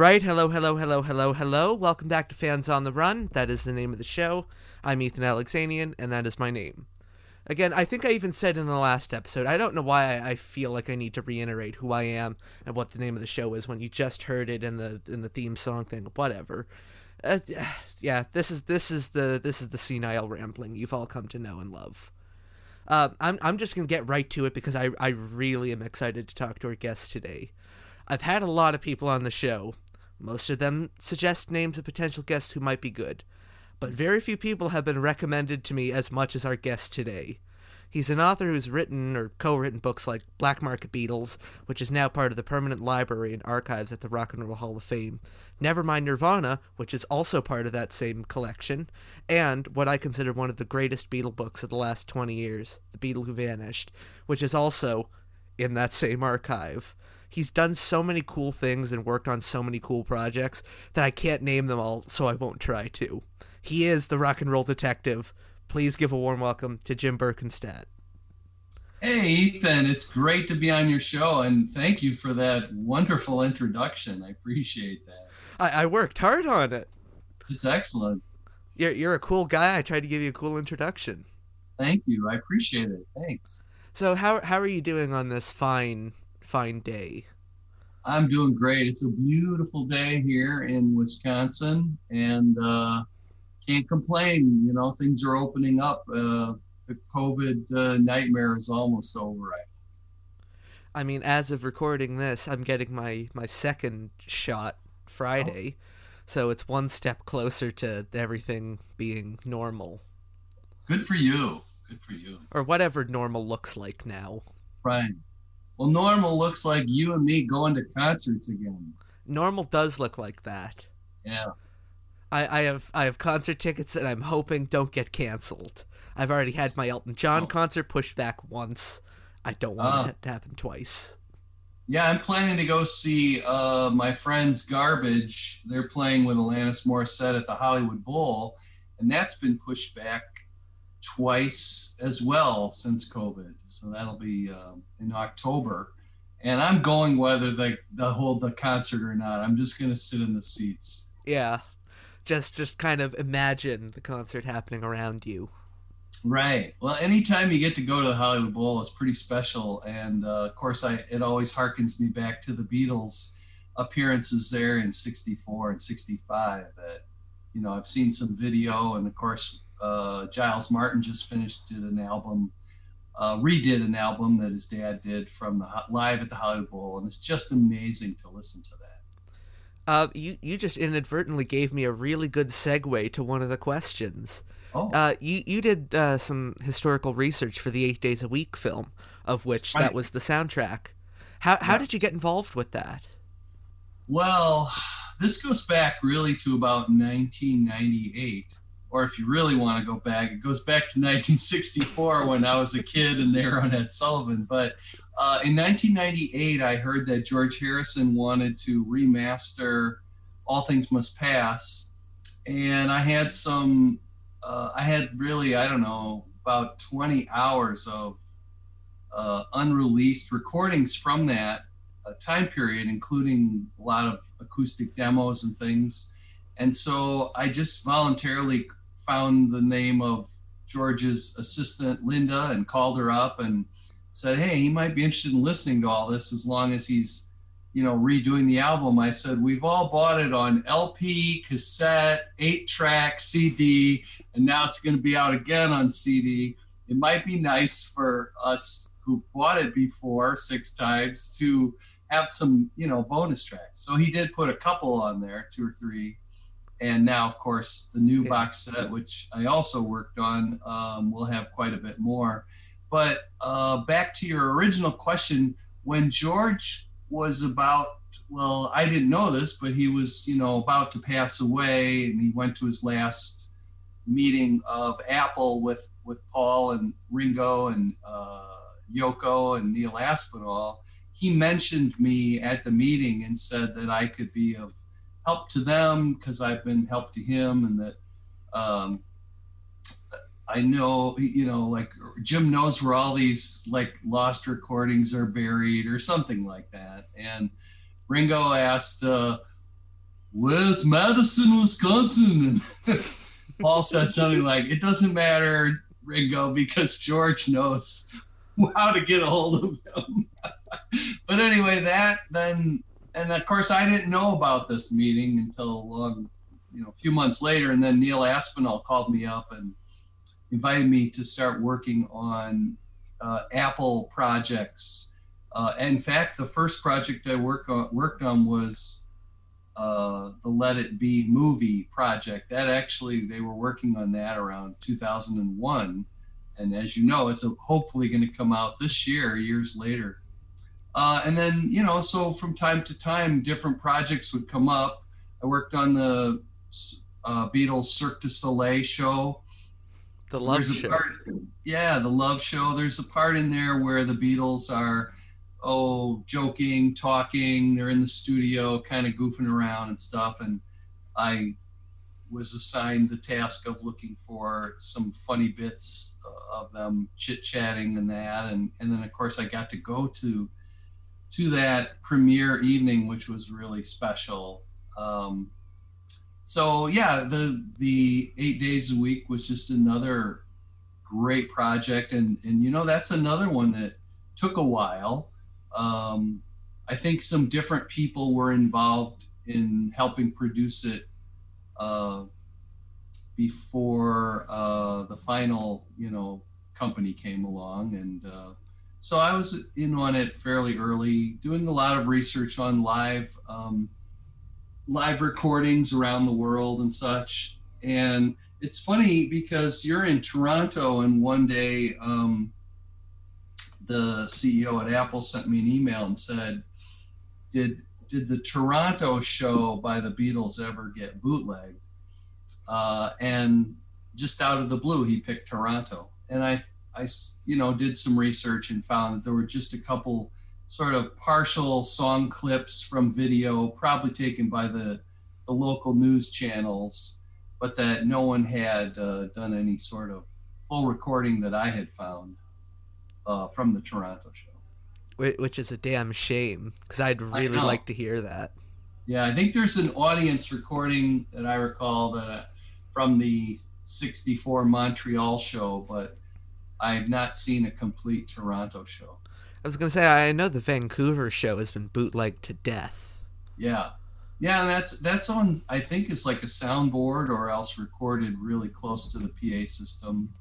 right, hello, hello, hello, hello, hello. Welcome back to Fans on the Run. That is the name of the show. I'm Ethan Alexanian, and that is my name. Again, I think I even said in the last episode, I don't know why I feel like I need to reiterate who I am and what the name of the show is when you just heard it in the in the theme song thing, whatever. Uh, yeah, this is this is the this is the senile rambling you've all come to know and love. Uh, I'm I'm just gonna get right to it because I I really am excited to talk to our guest today. I've had a lot of people on the show. Most of them suggest names of potential guests who might be good, but very few people have been recommended to me as much as our guest today. He's an author who's written or co written books like Black Market Beatles, which is now part of the permanent library and archives at the Rock and Roll Hall of Fame, Nevermind Nirvana, which is also part of that same collection, and what I consider one of the greatest Beatle books of the last 20 years, The Beatle Who Vanished, which is also in that same archive he's done so many cool things and worked on so many cool projects that I can't name them all, so I won't try to. He is the rock and roll detective. Please give a warm welcome to Jim Berkenstadt. Hey, Ethan, it's great to be on your show, and thank you for that wonderful introduction. I appreciate that. I, I worked hard on it. It's excellent. You're, you're a cool guy. I tried to give you a cool introduction. Thank you. I appreciate it. Thanks. So, how, how are you doing on this fine fine day? I'm doing great. It's a beautiful day here in Wisconsin, and uh, can't complain. You know, things are opening up. Uh, the COVID uh, nightmare is almost over. I mean, as of recording this, I'm getting my my second shot Friday, oh. so it's one step closer to everything being normal. Good for you. Good for you. Or whatever normal looks like now. Right. Well, normal looks like you and me going to concerts again. Normal does look like that. Yeah. I, I have I have concert tickets that I'm hoping don't get canceled. I've already had my Elton John oh. concert pushed back once. I don't want uh, it to happen twice. Yeah, I'm planning to go see uh, my friends Garbage. They're playing with Alanis Morissette at the Hollywood Bowl, and that's been pushed back twice as well since COVID. So that'll be uh, in October. And I'm going whether they, they hold the concert or not. I'm just going to sit in the seats. Yeah. Just just kind of imagine the concert happening around you. Right. Well, anytime you get to go to the Hollywood Bowl is pretty special, and uh, of course, I it always harkens me back to the Beatles' appearances there in '64 and '65. That you know, I've seen some video, and of course, uh, Giles Martin just finished did an album, uh, redid an album that his dad did from the live at the Hollywood Bowl, and it's just amazing to listen to that. Uh, you you just inadvertently gave me a really good segue to one of the questions. Oh. Uh, you you did uh, some historical research for the Eight Days a Week film, of which that was the soundtrack. How how yeah. did you get involved with that? Well, this goes back really to about 1998 or if you really want to go back, it goes back to 1964 when I was a kid and they were on Ed Sullivan. But uh, in 1998, I heard that George Harrison wanted to remaster All Things Must Pass, and I had some, uh, I had really, I don't know, about 20 hours of uh, unreleased recordings from that uh, time period, including a lot of acoustic demos and things. And so I just voluntarily found the name of George's assistant, Linda, and called her up and said, Hey, he might be interested in listening to all this as long as he's, you know, redoing the album. I said, We've all bought it on LP, cassette, eight track, CD, and now it's going to be out again on CD. It might be nice for us who've bought it before six times to have some, you know, bonus tracks. So he did put a couple on there, two or three and now of course the new box set which i also worked on um, will have quite a bit more. But uh, back to your original question when george was about well i didn't know this but he was you know about to pass away and he went to his last meeting of apple with with paul and ringo and uh, yoko and neil aspinall he mentioned me at the meeting and said that I could be of help to them because I've been help to him and that um, I know, you know, like Jim knows where all these like lost recordings are buried or something like that. And Ringo asked, uh, Where's Madison, Wisconsin? And Paul said something like, It doesn't matter, Ringo, because George knows how to get a hold of them. but anyway, that then, and of course, I didn't know about this meeting until long, you know, a few months later. And then Neil Aspinall called me up and invited me to start working on uh, Apple projects. Uh, in fact, the first project I work on, worked on was uh, the Let It Be movie project. That actually, they were working on that around 2001. And as you know, it's hopefully going to come out this year, years later. Uh, and then, you know, so from time to time, different projects would come up. I worked on the uh, Beatles Cirque du Soleil show the love show. Part, yeah, the love show. There's a part in there where the Beatles are, oh, joking, talking. They're in the studio, kind of goofing around and stuff. And I was assigned the task of looking for some funny bits of them chit chatting and that. And and then of course I got to go to to that premiere evening, which was really special. Um, so yeah, the the eight days a week was just another great project, and and you know that's another one that took a while. Um, I think some different people were involved in helping produce it uh, before uh, the final, you know, company came along, and uh, so I was in on it fairly early, doing a lot of research on live. Um, live recordings around the world and such. And it's funny because you're in Toronto, and one day um, the CEO at Apple sent me an email and said, "Did did the Toronto show by the Beatles ever get bootlegged?" Uh, and just out of the blue, he picked Toronto, and I I you know did some research and found that there were just a couple sort of partial song clips from video, probably taken by the, the local news channels, but that no one had uh, done any sort of full recording that I had found uh, from the Toronto show. Which is a damn shame, because I'd really like to hear that. Yeah, I think there's an audience recording that I recall that uh, from the '64 Montreal show, but I've not seen a complete Toronto show. I was gonna say I know the Vancouver show has been bootlegged to death. Yeah, yeah, and that's that's on. I think it's like a soundboard or else recorded really close to the PA system.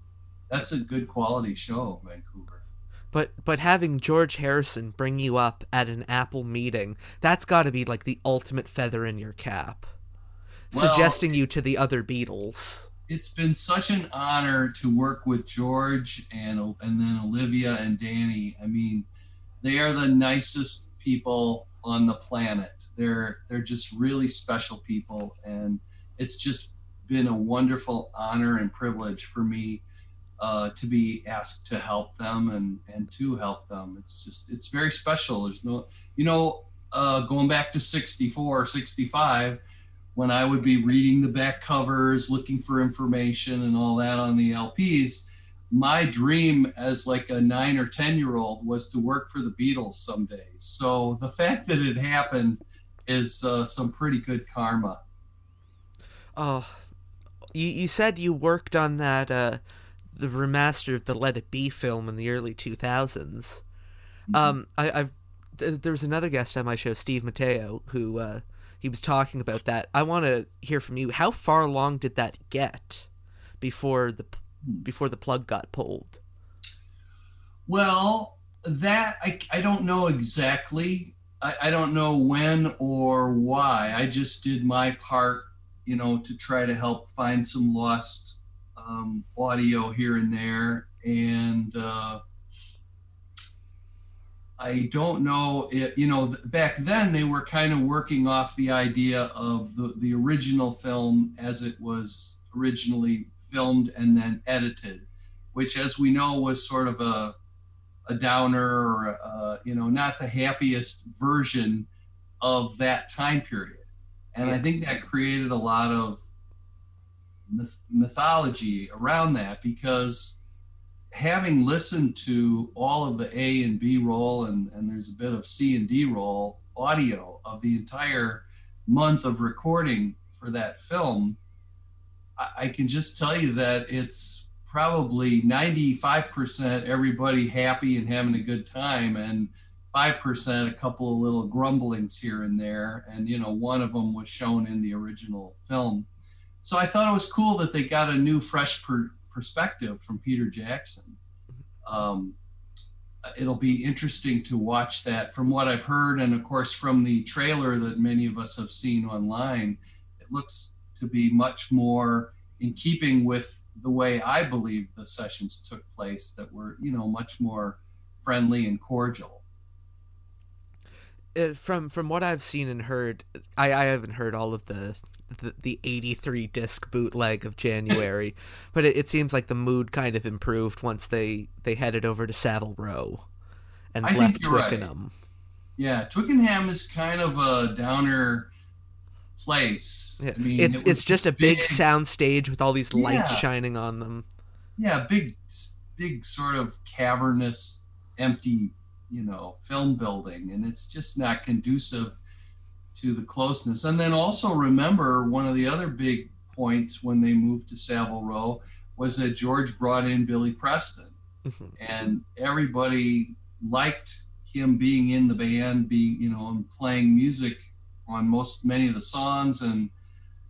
That's a good quality show, Vancouver. But but having George Harrison bring you up at an Apple meeting, that's got to be like the ultimate feather in your cap, well, suggesting you to the other Beatles. It's been such an honor to work with George and and then Olivia and Danny. I mean, they are the nicest people on the planet. They're they're just really special people, and it's just been a wonderful honor and privilege for me uh, to be asked to help them and and to help them. It's just it's very special. There's no you know uh, going back to 64 65 when I would be reading the back covers, looking for information and all that on the LPs my dream as like a nine or ten year old was to work for the Beatles someday. So the fact that it happened is uh, some pretty good karma. Oh, you you said you worked on that uh, the remaster of the Let It Be film in the early two thousands. mm mm-hmm. Um, I, I've th- there was another guest on my show, Steve Matteo, who uh, he was talking about that. I want to hear from you. How far along did that get before the before the plug got pulled? Well, that I, I don't know exactly. I, I don't know when or why. I just did my part, you know, to try to help find some lost um, audio here and there. And uh, I don't know, you know, back then they were kind of working off the idea of the, the original film as it was originally filmed and then edited, which, as we know, was sort of a a downer or uh, you know not the happiest version of that time period. And i think that created a lot of myth- mythology around that because having listened to all of the a and b roll and, and there's a bit of c and d roll audio of the entire month of recording for that film I, I can just tell you that it's probably 95% everybody happy and having a good time and 5% a couple of little grumblings here and there. And you know one of them was shown in the original film. So i thought it was cool that they got a new fresh per- perspective from peter jackson um, it'll be interesting to watch that from what i've heard and of course from the trailer that many of us have seen online it looks to be much more in keeping with the way I believe the sessions took place that were, you know, much more friendly and cordial. Uh, from from what I've seen and heard, I, I haven't heard all of the the, the 83 disc bootleg of January, but it, it seems like the mood kind of improved once they they headed over to Savile Row and I left you're right. Twickenham. Yeah, Twickenham is kind of a downer place. Yeah. I mean, it's it it's just a big sound stage with all these lights Yeah. shining on them. yeah, big, big sort of cavernous, empty, you know, film building, and it's just not conducive to the closeness. And then also remember one of the other big points when they moved to Savile Row was that George brought in Billy Preston, Mhm. and everybody liked him being in the band, being you know, and playing music on most many of the songs and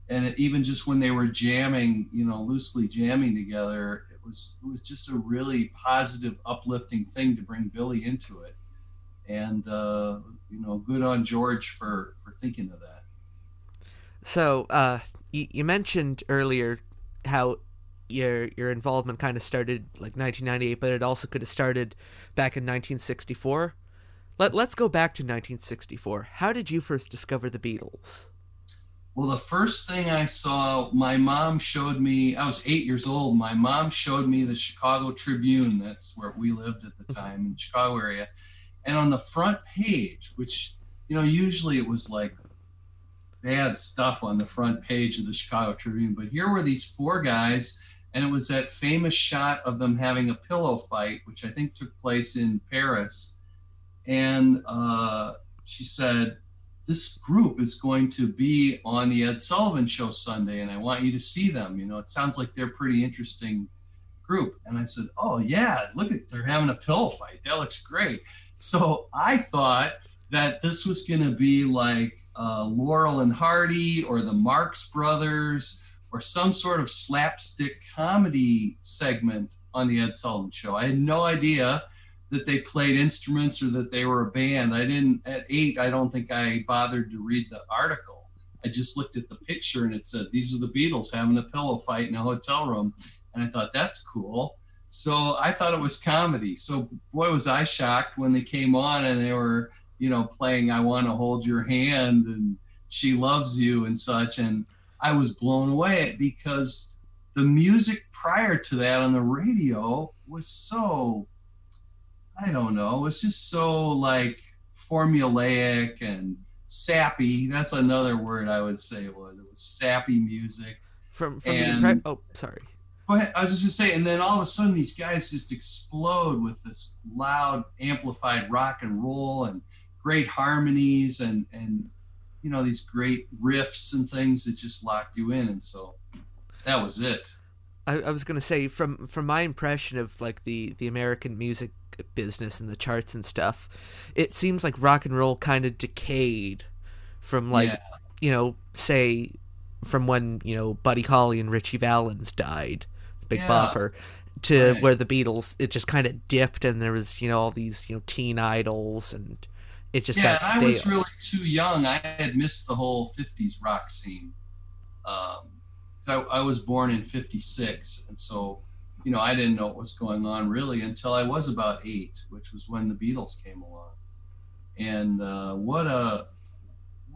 and it, even just when they were jamming, you know, loosely jamming together, it was it was just a really positive, uplifting thing to bring Billy into it, and uh, you know, good on George for for thinking of that. So, uh, you, you mentioned earlier how your your involvement kind of started like 1998, but it also could have started back in 1964. Let Let's go back to 1964. How did you first discover the Beatles? Well, the first thing I saw, my mom showed me. I was eight years old. My mom showed me the Chicago Tribune. That's where we lived at the time in the Chicago area. And on the front page, which you know, usually it was like bad stuff on the front page of the Chicago Tribune, but here were these four guys, and it was that famous shot of them having a pillow fight, which I think took place in Paris. And uh, she said, this group is going to be on the Ed Sullivan show Sunday, and I want you to see them. You know, it sounds like they're pretty interesting group. And I said, Oh yeah, look at they're having a pillow fight. That looks great. So I thought that this was going to be like uh, Laurel and Hardy or the Marx Brothers or some sort of slapstick comedy segment on the Ed Sullivan show. I had no idea that they played instruments or that they were a band. I didn't at eight. I don't think I bothered to read the article. I just looked at the picture and it said these are the Beatles having a pillow fight in a hotel room, and I thought that's cool. So I thought it was comedy. So boy was I shocked when they came on and they were you know playing I Want to Hold Your Hand and She Loves You and such, and I was blown away because the music prior to that on the radio was so I don't know. It was just so like formulaic and sappy. That's another word I would say it was. It was sappy music. From from And- the impre- oh sorry. Go ahead. I was just gonna say, and then all of a sudden these guys just explode with this loud, amplified rock and roll and great harmonies and and you know these great riffs and things that just locked you in. And so that was it. I, I was gonna say from from my impression of like the the American music business and the charts and stuff, it seems like rock and roll kind of decayed from like Yeah. you know say from when you know Buddy Holly and Ritchie Valens died, Big Yeah. Bopper, to Right. where the Beatles it just kind of dipped and there was you know all these you know teen idols and it just yeah, got stale. I was really too young. I had missed the whole '50s rock scene. Um, so I, I was born in '56, and so you know I didn't know what was going on really until I was about eight, which was when the Beatles came along. And uh, what a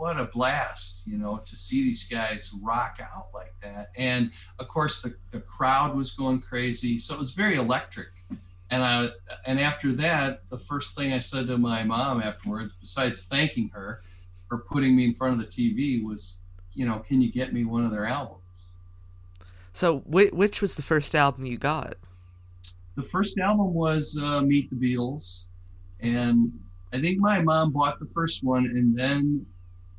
what a blast, you know, to see these guys rock out like that. And of course, the, the crowd was going crazy. So it was very electric. And I and after that, the first thing I said to my mom afterwards, besides thanking her for putting me in front of the TV, was, you know, can you get me one of their albums? So, wh- which was the first album you got? The first album was uh, Meet the Beatles, and I think my mom bought the first one, and then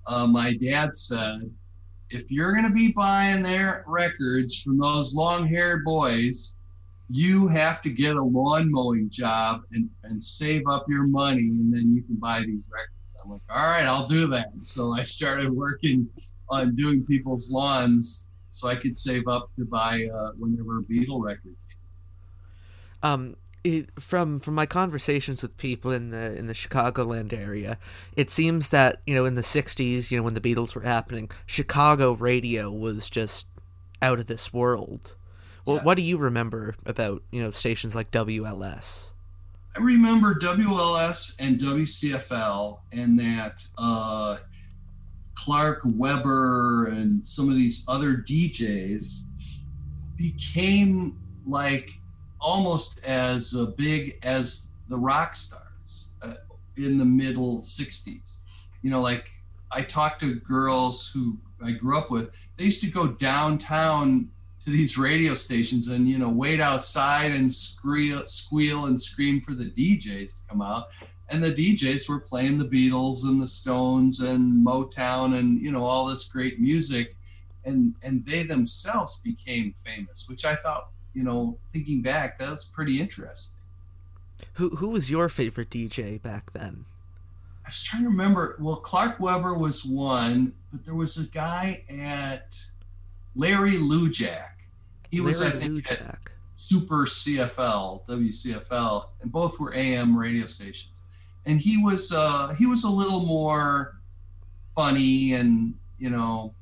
uh, my dad said, if you're going to be buying their records from those long haired boys, you have to get a lawn mowing job and, and save up your money, and then you can buy these records. I'm like, all right, I'll do that. So I started working on doing people's lawns so I could save up to buy uh, whenever a Beatle record. Um, it, from from my conversations with people in the in the Chicagoland area, it seems that you know in the '60s, you know when the Beatles were happening, Chicago radio was just out of this world. Well, Yeah. what do you remember about you know stations like WLS? I remember WLS and WCFL and that uh, Clark Weber and some of these other DJs became like almost as uh, big as the rock stars uh, in the middle 60s. You know, like I talked to girls who I grew up with, they used to go downtown to these radio stations and you know wait outside and squeal, squeal and scream for the DJs to come out. And the DJs were playing the Beatles and the Stones and Motown and you know all this great music, and and they themselves became famous, which I thought you know thinking back that's pretty interesting. Who who was your favorite DJ back then? I was trying to remember. Well, Clark Weber was one, but there was a guy at Larry Lujak. He was I Larry think at Super CFL, WCFL, and both were AM radio stations. And he was uh, he was a little more funny, and you know,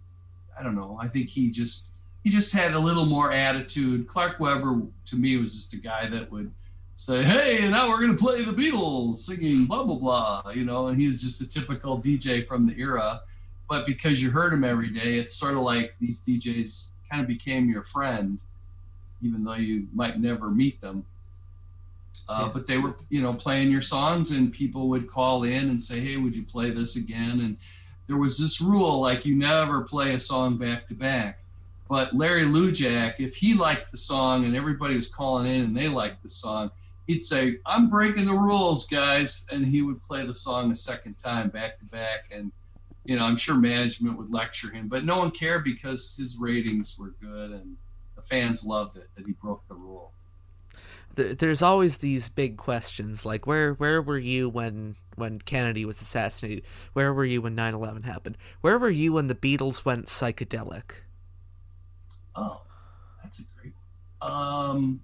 I don't know. I think he just he just had a little more attitude. Clark Weber to me was just a guy that would say, "Hey, now we're gonna play the Beatles, singing blah blah blah," you know. And he was just a typical DJ from the era. But because you heard him every day, it's sort of like these DJs kind of became your friend even though you might never meet them. Uh, Yeah. But they were, you know, playing your songs, and people would call in and say, "Hey, would you play this again?" And there was this rule, like you never play a song back to back. But Larry Lujak, if he liked the song and everybody was calling in and they liked the song, he'd say, "I'm breaking the rules, guys," and he would play the song a second time back to back. And you know, I'm sure management would lecture him, but no one cared because his ratings were good and the fans loved it that he broke the rule. There's always these big questions like where where were you when when Kennedy was assassinated? Where were you when 9/11 happened? Where were you when the Beatles went psychedelic? Oh, that's a great. Um,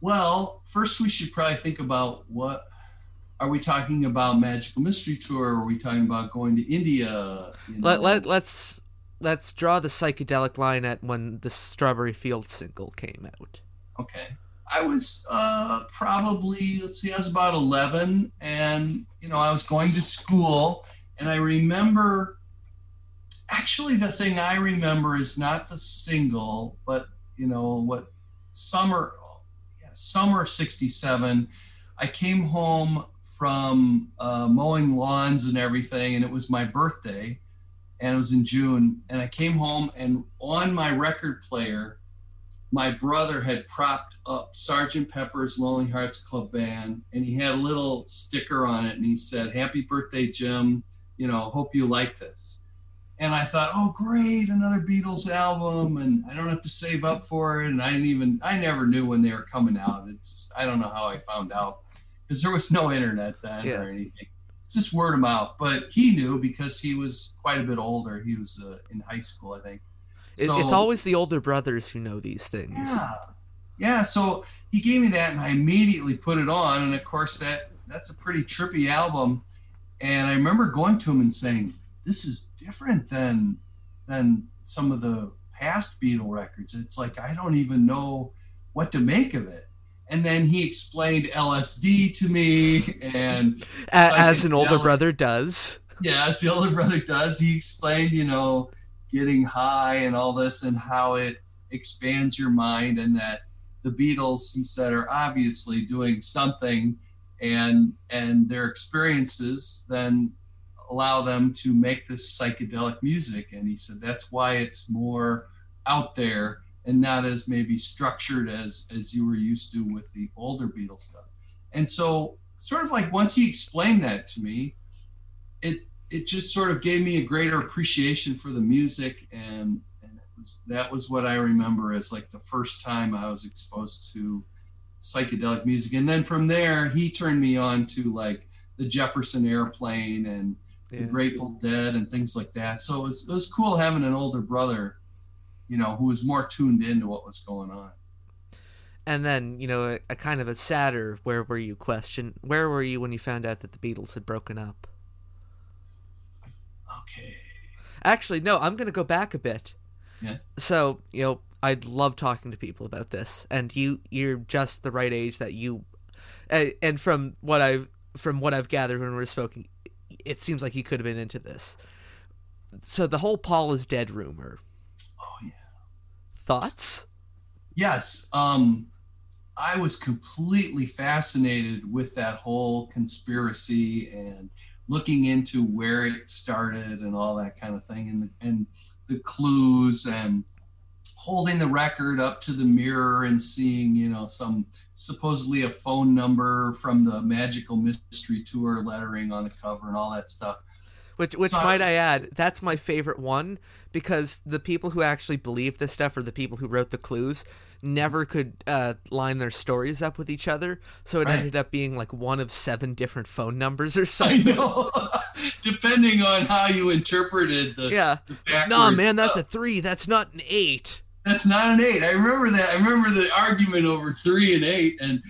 well, first we should probably think about what are we talking about Magical Mystery Tour? Or are we talking about going to India? You Let let let's let's draw the psychedelic line at when the Strawberry Fields single came out. Okay. I was uh, probably, let's see, I was about 11, and, you know, I was going to school, and I remember, actually, the thing I remember is not the single, but, you know, what summer, yeah, summer 67, I came home from uh, mowing lawns and everything, and it was my birthday, and it was in June, and I came home, and on my record player, my brother had propped up Sergeant Pepper's Lonely Hearts Club Band, and he had a little sticker on it, and he said, "Happy birthday, Jim! You know, hope you like this." And I thought, "Oh, great, another Beatles album, and I don't have to save up for it." And I didn't even, I never knew when they were coming out. It's just, I don't know how I found out because there was no internet then Yeah. or anything. It's just word of mouth. But he knew because he was quite a bit older. He was uh, in high school, I think. It, it's always the older brothers who know these things. yeah. Yeah, so he gave me that and I immediately put it on and of course that that's a pretty trippy album and I remember going to him and saying this is different than than some of the past Beatle records. It's like I don't even know what to make of it. And then he explained LSD to me and as an older brother does. yeah, as the older brother does, he explained, you know, getting high and all this and how it expands your mind and that the the Beatles, he said, are obviously doing something, and and their experiences then allow them to make this psychedelic music. And he said that's why it's more out there and not as maybe structured as as you were used to with the older Beatles stuff. And so, sort of like once he explained that to me, it it just sort of gave me a greater appreciation for the music and and it was, that was what I remember as like the first time I was exposed to psychedelic music and then from there he turned me on to like the Jefferson Airplane and Yeah. the Grateful Dead and things like that so it was, it was cool having an older brother you know who was more tuned into what was going on And then, you know, a, a kind of a sadder where were you question. Where were you when you found out that the Beatles had broken up? okay Actually, no, I'm going to go back a bit. Yeah. So, you know, I'd love talking to people about this, and you you're just the right age that you uh, and from what I've from what I've gathered when we're speaking, it seems like he could have been into this. So the whole Paul is dead rumor. oh yeah Thoughts? Yes. Um, I was completely fascinated with that whole conspiracy and looking into where it started and all that kind of thing and and the clues and holding the record up to the mirror and seeing you know some supposedly a phone number from the magical mystery tour lettering on the cover and all that stuff Which, which So I might was- I add, that's my favorite one because the people who actually believe this stuff, or the people who wrote the clues, never could uh, line their stories up with each other. So it Right. ended up being like one of seven different phone numbers or I something. know depending on how you interpreted the, Yeah. the Nah, backwards man, that's a three. That's not an eight. That's not an eight. I remember that. I remember the argument over three and eight, and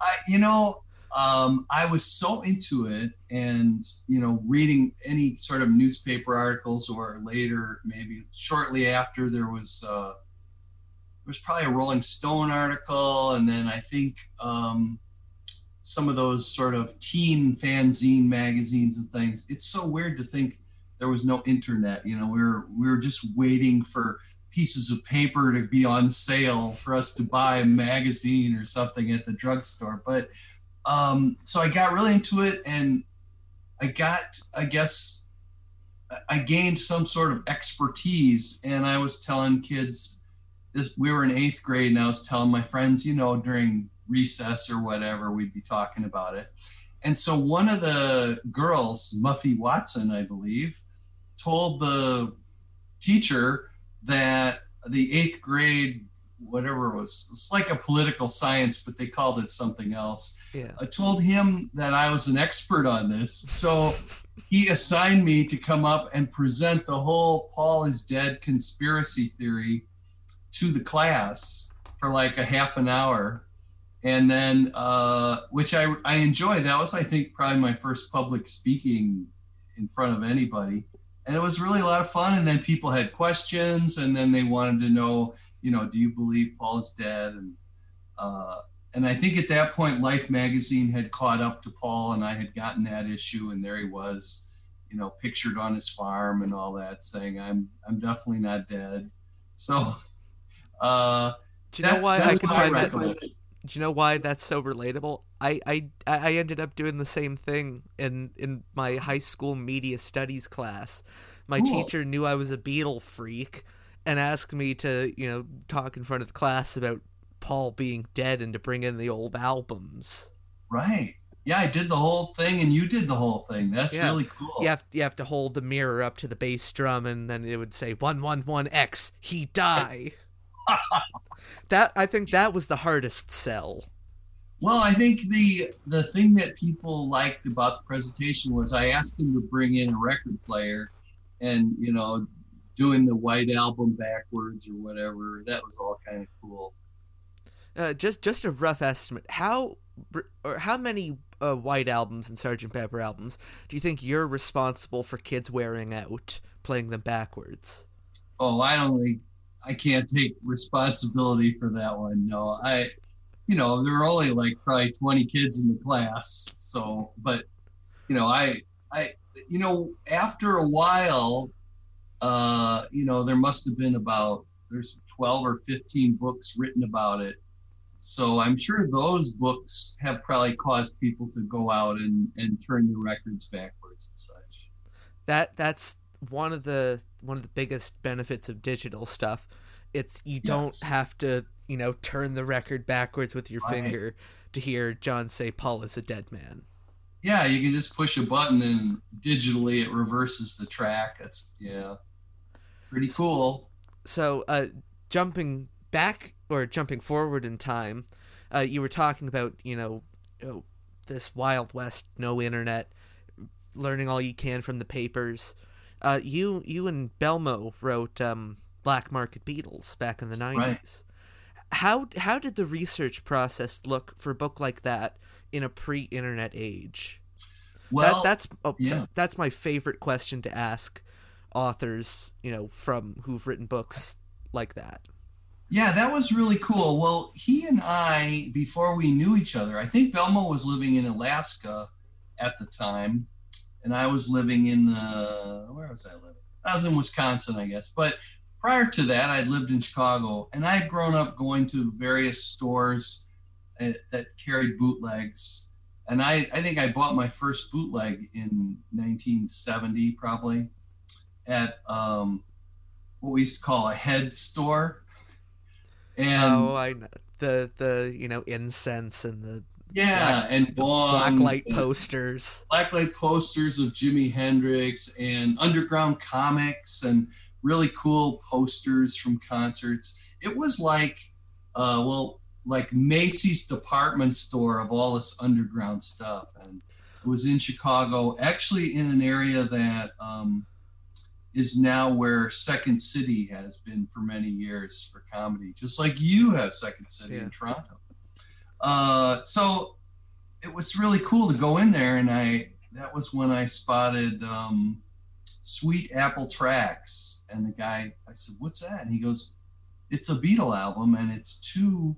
I, you know, um, I was so into it, and you know, reading any sort of newspaper articles, or later, maybe shortly after, there was uh, there was probably a Rolling Stone article, and then I think um, some of those sort of teen fanzine magazines and things. It's so weird to think there was no internet. You know, we were we were just waiting for pieces of paper to be on sale for us to buy a magazine or something at the drugstore. But um, so I got really into it, and I got, I guess, I gained some sort of expertise. And I was telling kids, this we were in eighth grade, and I was telling my friends, you know, during recess or whatever, we'd be talking about it. And so one of the girls, Muffy Watson, I believe, told the teacher that the eighth grade, whatever it was, it's like a political science, but they called it something else. Yeah. I told him that I was an expert on this. So he assigned me to come up and present the whole Paul is dead conspiracy theory to the class for like a half an hour. And then, uh, which I, I enjoyed. That was, I think, probably my first public speaking in front of anybody. And it was really a lot of fun. And then people had questions, and then they wanted to know, you know, do you believe Paul is dead? And uh, and I think at that point, Life magazine had caught up to Paul, and I had gotten that issue, and there he was, you know, pictured on his farm and all that, saying, "I'm I'm definitely not dead." So, uh, Do you know that's, why I that's can what I find that? Do you know why that's so relatable? I, I I ended up doing the same thing in in my high school media studies class. My Cool. teacher knew I was a Beatle freak and asked me to, you know, talk in front of the class about Paul being dead and to bring in the old albums. Right. Yeah, I did the whole thing, and you did the whole thing. That's Yeah. really cool. You have you have to hold the mirror up to the bass drum and then it would say 111X, he die. that I think that was the hardest sell. Well, I think the the thing that people liked about the presentation was I asked him to bring in a record player, and you know, doing the white album backwards or whatever. That was all kind of cool. Uh, just just a rough estimate. How or how many uh, White albums and Sgt. Pepper albums do you think you're responsible for kids wearing out playing them backwards? Oh, I don't think I can't take responsibility for that one. No, I, you know, there were only like probably 20 kids in the class. So, but, you know, I, I, you know, after a while, uh, you know, there must have been about, there's 12 or 15 books written about it. So I'm sure those books have probably caused people to go out and, and turn the records backwards and such. That that's one of the one of the biggest benefits of digital stuff. It's you don't have to, you know, turn the record backwards with your Right. finger to hear John say Paul is a dead man. Yeah, you can just push a button and digitally it reverses the track. That's yeah, pretty cool. So, uh, jumping back or jumping forward in time, uh, you were talking about you know oh, this Wild West, no internet, learning all you can from the papers. Uh, you you and Belmo wrote um, Black Market Beatles back in the nineties. Right. How how did the research process look for a book like that in a pre-internet age? Well, that, that's oh, yeah. that's my favorite question to ask authors, you know, from who've written books like that. Yeah, that was really cool. Well, he and I, before we knew each other, I think Belmo was living in Alaska at the time, and I was living in the where was I living? I was in Wisconsin, I guess. But prior to that, I'd lived in Chicago, and I'd grown up going to various stores uh, that carried bootlegs. And I, I think I bought my first bootleg in 1970, probably, at um, what we used to call a head store. And oh, I know the the you know incense and the yeah, and bongs, blacklight and posters. blacklight posters of Jimi Hendrix and underground comics and really cool posters from concerts. It was like, uh, well, like Macy's department store of all this underground stuff, and it was in Chicago, actually in an area that um, is now where Second City has been for many years for comedy, just like you have Second City Yeah. in Toronto. Uh, so it was really cool to go in there, and I that was when I spotted um, Sweet Apple Tracks, and the guy I said, "What's that?" And he goes, "It's a Beatle album, and it's two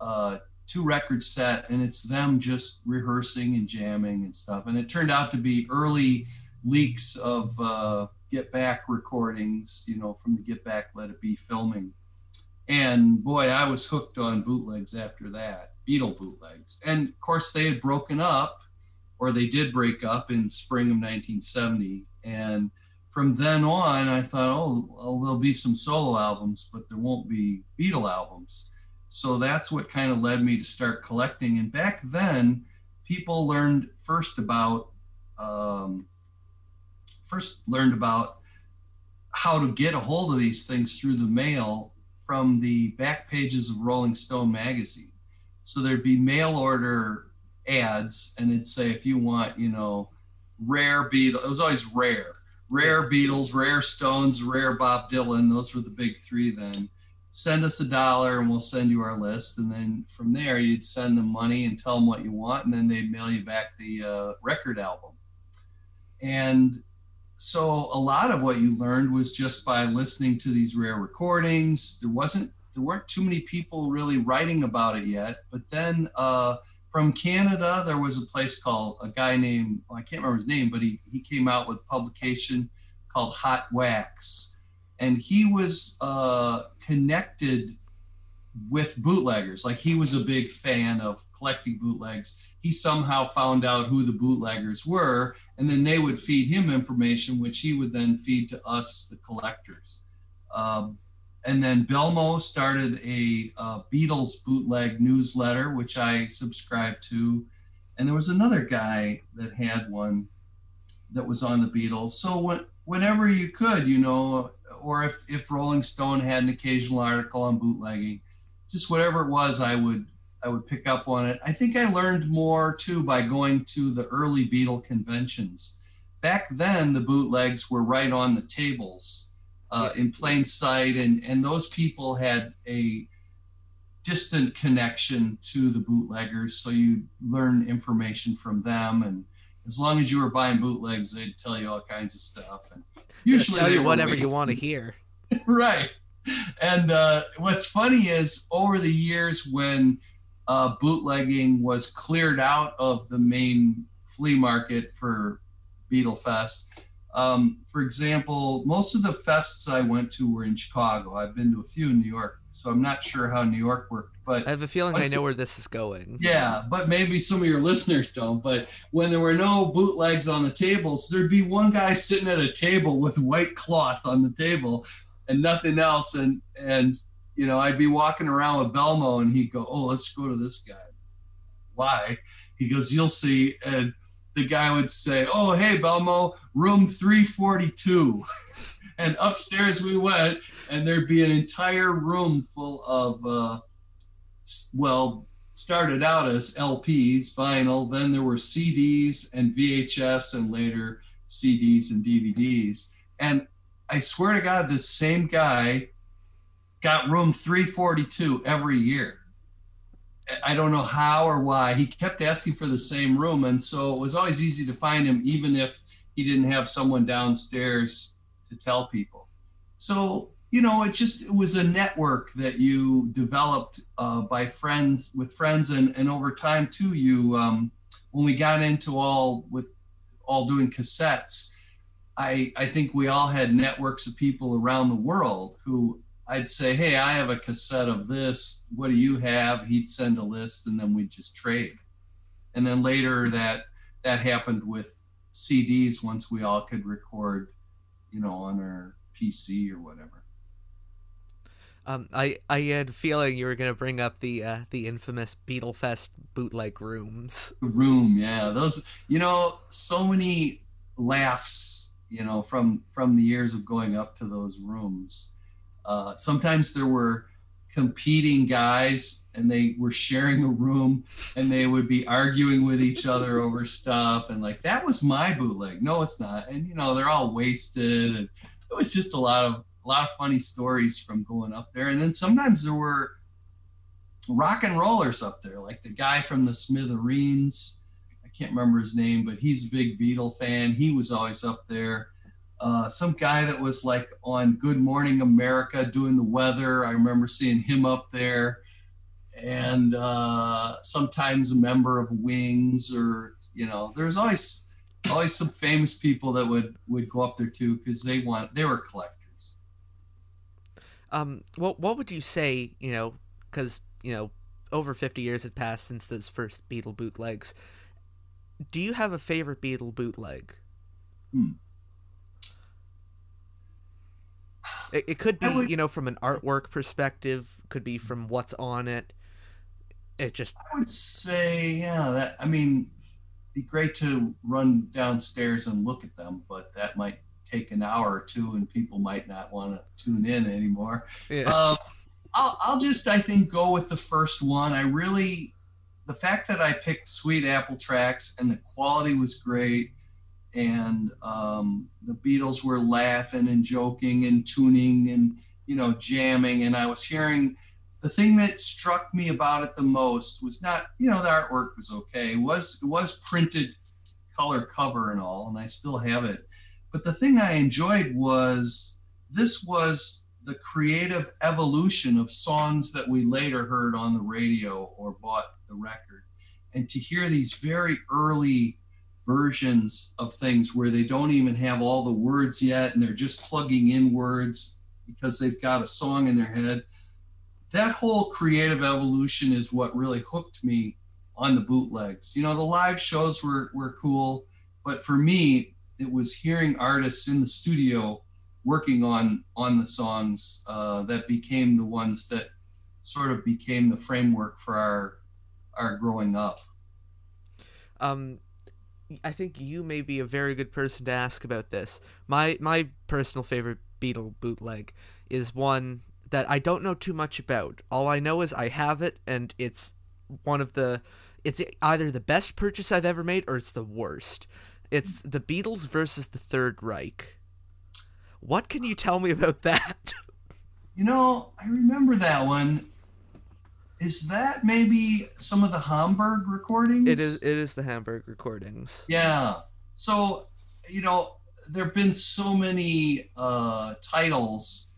uh, two record set, and it's them just rehearsing and jamming and stuff." And it turned out to be early leaks of uh, Get Back recordings, you know, from the Get Back Let It Be filming. And boy, I was hooked on bootlegs after that, Beatle bootlegs. And of course, they had broken up, or they did break up in spring of 1970. And from then on, I thought, oh, well, there'll be some solo albums, but there won't be Beatle albums. So that's what kind of led me to start collecting. And back then, people learned first about um, first learned about how to get a hold of these things through the mail from the back pages of Rolling Stone magazine. So there'd be mail order ads, and it'd say if you want, you know, rare Beatles. It was always rare, rare Beatles, rare Stones, rare Bob Dylan. Those were the big three then. Send us a dollar, and we'll send you our list. And then from there, you'd send them money and tell them what you want, and then they'd mail you back the uh, record album. And so a lot of what you learned was just by listening to these rare recordings. There wasn't there weren't too many people really writing about it yet. But then uh, from Canada, there was a place called a guy named well, I can't remember his name, but he he came out with a publication called Hot Wacks, and he was uh, connected with bootleggers. Like he was a big fan of collecting bootlegs. He somehow found out who the bootleggers were, and then they would feed him information, which he would then feed to us, the collectors. Um, and then Belmo started a uh, Beatles bootleg newsletter, which I subscribed to. And there was another guy that had one that was on the Beatles. So when, whenever you could, you know, or if, if Rolling Stone had an occasional article on bootlegging, just whatever it was, I would I would pick up on it. I think I learned more too by going to the early Beatle conventions. Back then, the bootlegs were right on the tables uh, in plain sight, and, and those people had a distant connection to the bootleggers, so you learn information from them. And as long as you were buying bootlegs, they'd tell you all kinds of stuff. And usually, tell you whatever you want to hear. right. And uh, what's funny is over the years when uh, bootlegging was cleared out of the main flea market for Beatlefest. Um, for example, most of the fests I went to were in Chicago. I've been to a few in New York so I'm not sure how New York worked. But I have a feeling I know where this is going. yeah, but maybe some of your listeners don't. But when there were no bootlegs on the tables, there'd be one guy sitting at a table with white cloth on the table and nothing else. And and you know, I'd be walking around with Belmo, and he'd go, "Oh, let's go to this guy." Why? He goes, "You'll see." And the guy would say, "Oh, hey, Belmo, room 342." and upstairs we went, and there'd be an entire room full of, uh, well, started out as LPs, vinyl, then there were CDs and VHS, and later CDs and DVDs. And I swear to God, this same guy got room 342 every year. I don't know how or why. He kept asking for the same room, and so it was always easy to find him, even if he didn't have someone downstairs to tell people. So you know, it just it was a network that you developed uh, by friends with friends, and and over time too. You um, when we got into all with all doing cassettes, I I think we all had networks of people around the world who I'd say, hey, I have a cassette of this. What do you have? He'd send a list, and then we'd just trade. And then later that that happened with CDs once we all could record, you know, on our PC or whatever. Um, I I had a feeling you were gonna bring up the uh, the infamous Beatlefest bootleg rooms. room yeah those you know so many laughs you know from from the years of going up to those rooms uh, sometimes there were competing guys and they were sharing a room and they would be arguing with each other over stuff and like that was my bootleg no it's not and you know they're all wasted and it was just a lot of a lot of funny stories from going up there and then sometimes there were rock and rollers up there, like the guy from the Smithereens. I can't remember his name, but he's a big Beatle fan. He was always up there. Uh, some guy that was like on Good Morning America doing the weather. I remember seeing him up there. And uh, sometimes a member of Wings, or you know, there's always always some famous people that would would go up there too because they want they were collectors. Um, what what would you say? You know, because you know, over fifty years have passed since those first Beatle bootlegs. Do you have a favorite Beatle bootleg? Hmm. It, it could be, would- you know, from an artwork perspective. Could be from what's on it. It just I would say, yeah, that I mean, be great to run downstairs and look at them, but that might take an hour or two, and people might not want to tune in anymore. yeah. Um, I'll, I'll just, I think, go with the first one. I really, the fact that I picked Sweet Apple Tracks and the quality was great, and um, the Beatles were laughing and joking and tuning and you know jamming, and I was hearing. The thing that struck me about it the most was not, you know, the artwork was okay. It was it was printed color cover and all, and I still have it. But the thing I enjoyed was this was the creative evolution of songs that we later heard on the radio or bought the record. And to hear these very early versions of things where they don't even have all the words yet and they're just plugging in words because they've got a song in their head. That whole creative evolution is what really hooked me on the bootlegs. You know, the live shows were, were cool, but for me, it was hearing artists in the studio working on on the songs uh, that became the ones that sort of became the framework for our our growing up. um I think you may be a very good person to ask about this. My my personal favorite Beatle bootleg is one that I don't know too much about. All I know is I have it and it's one of the it's either the best purchase I've ever made or it's the worst. It's the Beatles versus the Third Reich. What can you tell me about that? You know, I remember that one. Is that maybe some of the Hamburg recordings? it is it is the Hamburg recordings. Yeah. So, you know, there have been so many uh, titles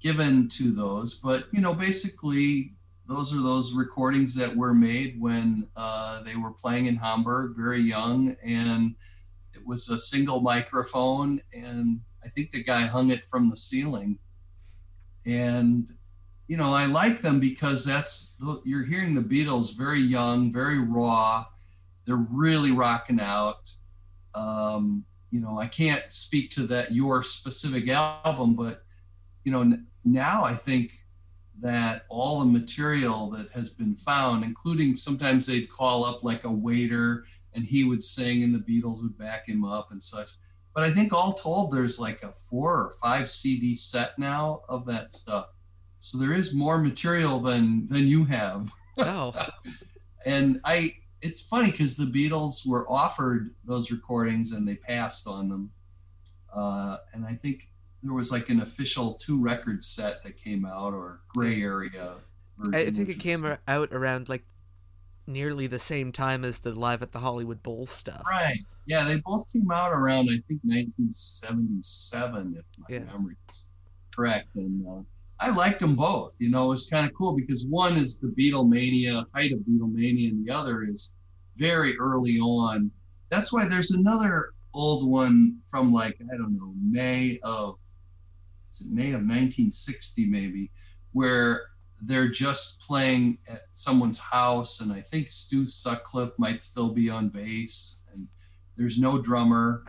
given to those, but, you know, basically, those are those recordings that were made when uh, they were playing in Hamburg, very young, and it was a single microphone, and I think the guy hung it from the ceiling. And you know, I like them because that's you're hearing the Beatles very young, very raw. They're really rocking out. Um, you know, I can't speak to that your specific album, but you know, n- now I think that all the material that has been found, including sometimes they'd call up like a waiter and he would sing and the Beatles would back him up and such. But I think all told, there's like a four or five CD set now of that stuff. So there is more material than than you have. Oh, and I, it's funny because the Beatles were offered those recordings and they passed on them. Uh, and I think there was like an official two record set that came out or gray area. Version, I think it came out around like nearly the same time as the Live at the Hollywood Bowl stuff. Right. Yeah, they both came out around I think 1977, if my Yeah. memory is correct. And uh, I liked them both. You know, it was kind of cool because one is the Beatlemania, height of Beatlemania, and the other is very early on. That's why there's another old one from like I don't know May of is it May of 1960 maybe, where they're just playing at someone's house, and I think Stu Sutcliffe might still be on bass, and there's no drummer,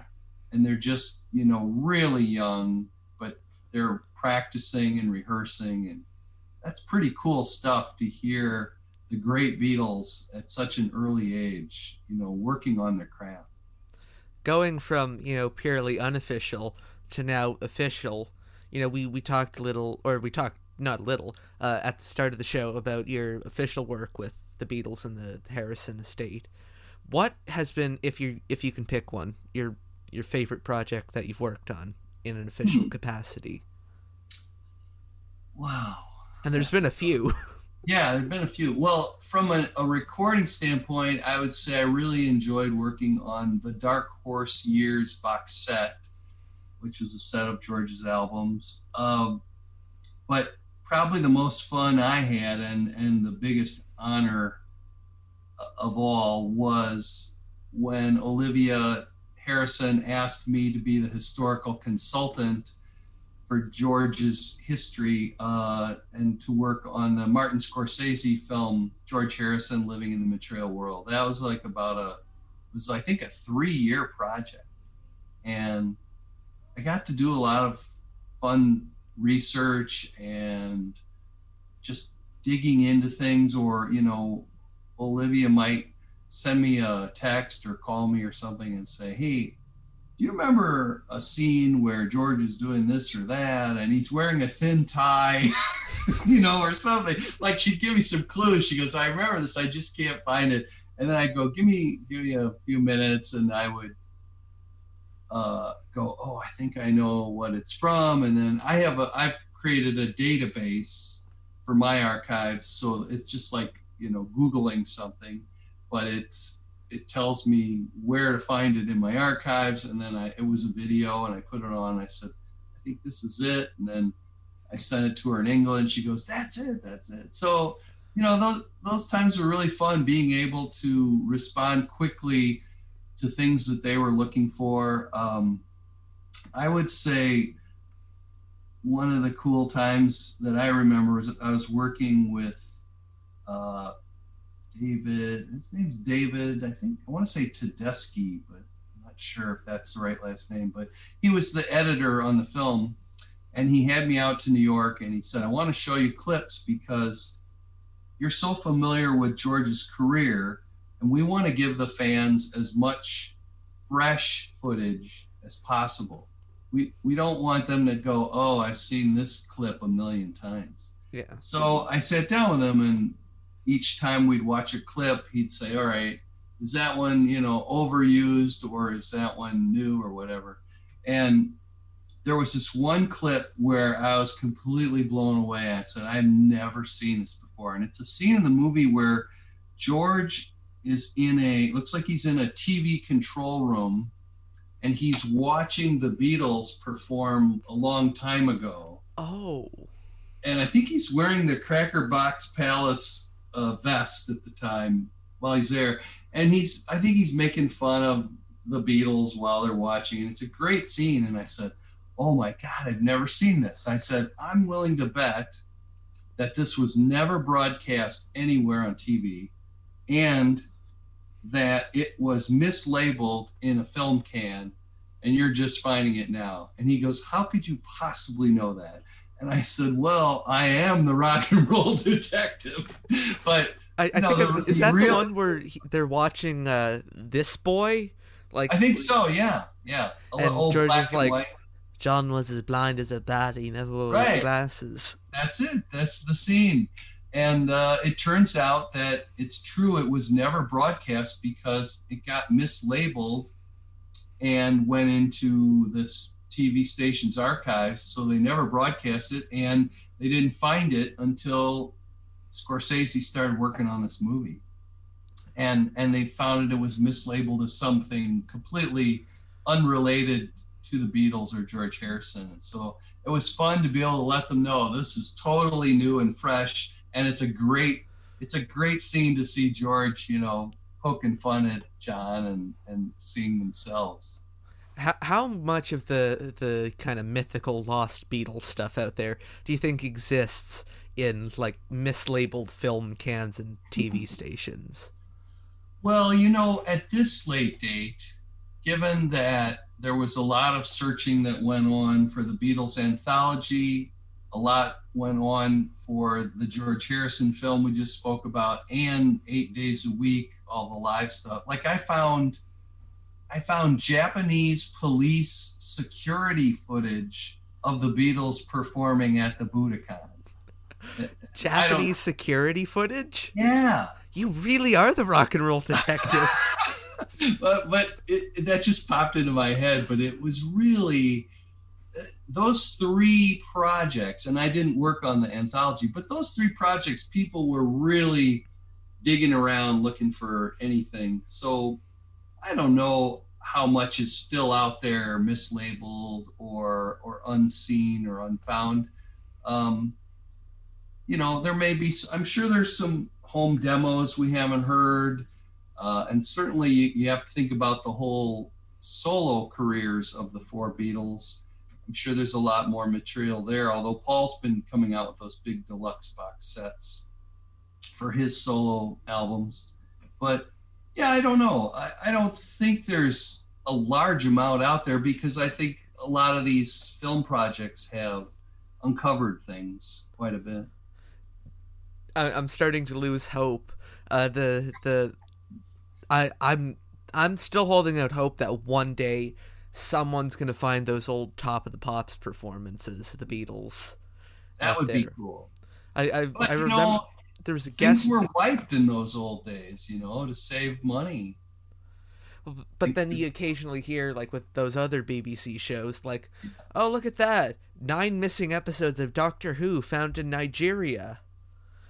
and they're just you know really young, they're practicing and rehearsing, and that's pretty cool stuff to hear the great Beatles at such an early age, you know, working on their craft. Going from you know purely unofficial to now official. You know, we we talked little, or we talked not little, uh, at the start of the show about your official work with the Beatles and the Harrison estate. What has been, if you if you can pick one, your your favorite project that you've worked on in an official Hmm. capacity? Wow. And there's been a few. Yeah, there have been a few. Well, from a, a recording standpoint, I would say I really enjoyed working on the Dark Horse Years box set, which was a set of George's albums. Um, but probably the most fun I had and, and the biggest honor of all was when Olivia Harrison asked me to be the historical consultant for George's history uh, and to work on the Martin Scorsese film George Harrison Living in the Material World. That was like about a was I think a three year project, and I got to do a lot of fun research and just digging into things. Or you know, Olivia might send me a text or call me or something and say, "Hey." do you remember a scene where George is doing this or that and he's wearing a thin tie, you know, or something? Like she'd give me some clues. She goes, I remember this, I just can't find it. And then I'd go, give me give me a few minutes and I would uh, go, oh, I think I know what it's from. And then I have a I've created a database for my archives. So it's just like, you know, Googling something, but it's it tells me where to find it in my archives and then I it was a video and I put it on I said I think this is it and then I sent it to her in England she goes that's it that's it. So you know those those times were really fun being able to respond quickly to things that they were looking for. Um, I would say one of the cool times that I remember was I was working with uh, David. His name's David. I think I want to say Tedeschi, but I'm not sure if that's the right last name. But he was the editor on the film, and he had me out to New York, and he said, "I want to show you clips because you're so familiar with George's career, and we want to give the fans as much fresh footage as possible. We we don't want them to go, oh, I've seen this clip a million times." Yeah. So I sat down with him, and each time we'd watch a clip, he'd say, "All right, is that one you know overused, or is that one new, or whatever?" And there was this one clip where I was completely blown away. I said, "I've never seen this before," and it's a scene in the movie where George is in a looks like he's in a TV control room, and he's watching the Beatles perform a long time ago Oh. and I think he's wearing the Cracker Box Palace uh, vest at the time while he's there, and he's I think he's making fun of the Beatles while they're watching, and it's a great scene. And I said, "Oh my God, I've never seen this." I said, "I'm willing to bet that this was never broadcast anywhere on TV, and that it was mislabeled in a film can, and you're just finding it now. And he goes, How could you possibly know that? And I said, Well, I am the rock and roll detective. but I, I No, think the- is the that the one where he, they're watching uh, this boy? Like I think so, yeah. Yeah. A And old George black is and like- white. John was as blind as a bat. He never wore his glasses. That's it. That's the scene. And uh, it turns out that it's true. It was never broadcast because it got mislabeled and went into this TV station's archives. So they never broadcast it, and they didn't find it until Scorsese started working on this movie. And and they found it, it was mislabeled as something completely unrelated to the Beatles or George Harrison. And so it was fun to be able to let them know this is totally new and fresh and it's a great it's a great scene to see george you know poking fun at john and and seeing themselves How, how much of the the kind of mythical lost Beatles stuff out there do you think exists in like mislabeled film cans and TV stations? well you know at this late date given that there was a lot of searching that went on for the beatles anthology a lot went on for the george harrison film we just spoke about and eight days a week all the live stuff like i found I found Japanese police security footage of the Beatles performing at the Budokan. Japanese security footage? Yeah, You really are the rock and roll detective. but but it, that just popped into my head. But it was really uh, those three projects, and I didn't work on the anthology, but those three projects, people were really digging around looking for anything. So I don't know how much is still out there mislabeled or or unseen or unfound. Um, you know, there may be. I'm sure there's some home demos we haven't heard, uh, and certainly you, you have to think about the whole solo careers of the four Beatles. I'm sure there's a lot more material there. Although Paul's been coming out with those big deluxe box sets for his solo albums, but yeah, I don't know. I, I don't think there's a large amount out there because I think a lot of these film projects have uncovered things quite a bit. I, I'm starting to lose hope. Uh, the the I I'm I'm still holding out hope that one day someone's gonna find those old Top of the Pops performances, of the Beatles. That would be cool. I I, But I you remember know, there was a things guest, were wiped in those old days, you know, to save money. but then you occasionally hear like with those other BBC shows, like, oh look at that, nine missing episodes of Doctor Who found in Nigeria.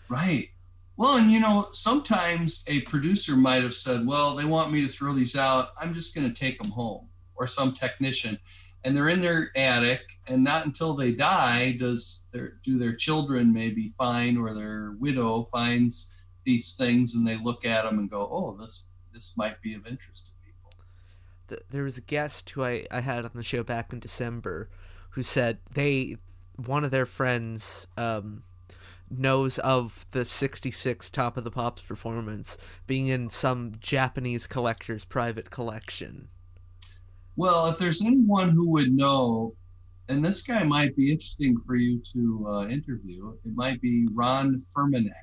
Right. Well, and you know, sometimes a producer might have said, "Well, they want me to throw these out. I'm just going to take them home," or some technician, and they're in their attic, and not until they die does their do their children maybe find or their widow finds these things, and they look at them and go, "Oh, this this might be of interest to people." there was a guest who I, I had on the show back in December who said they one of their friends um, knows of the 66 Top of the Pops performance being in some Japanese collector's private collection. Well, if there's anyone who would know, and this guy might be interesting for you to uh, interview, it might be Ron Furmanek.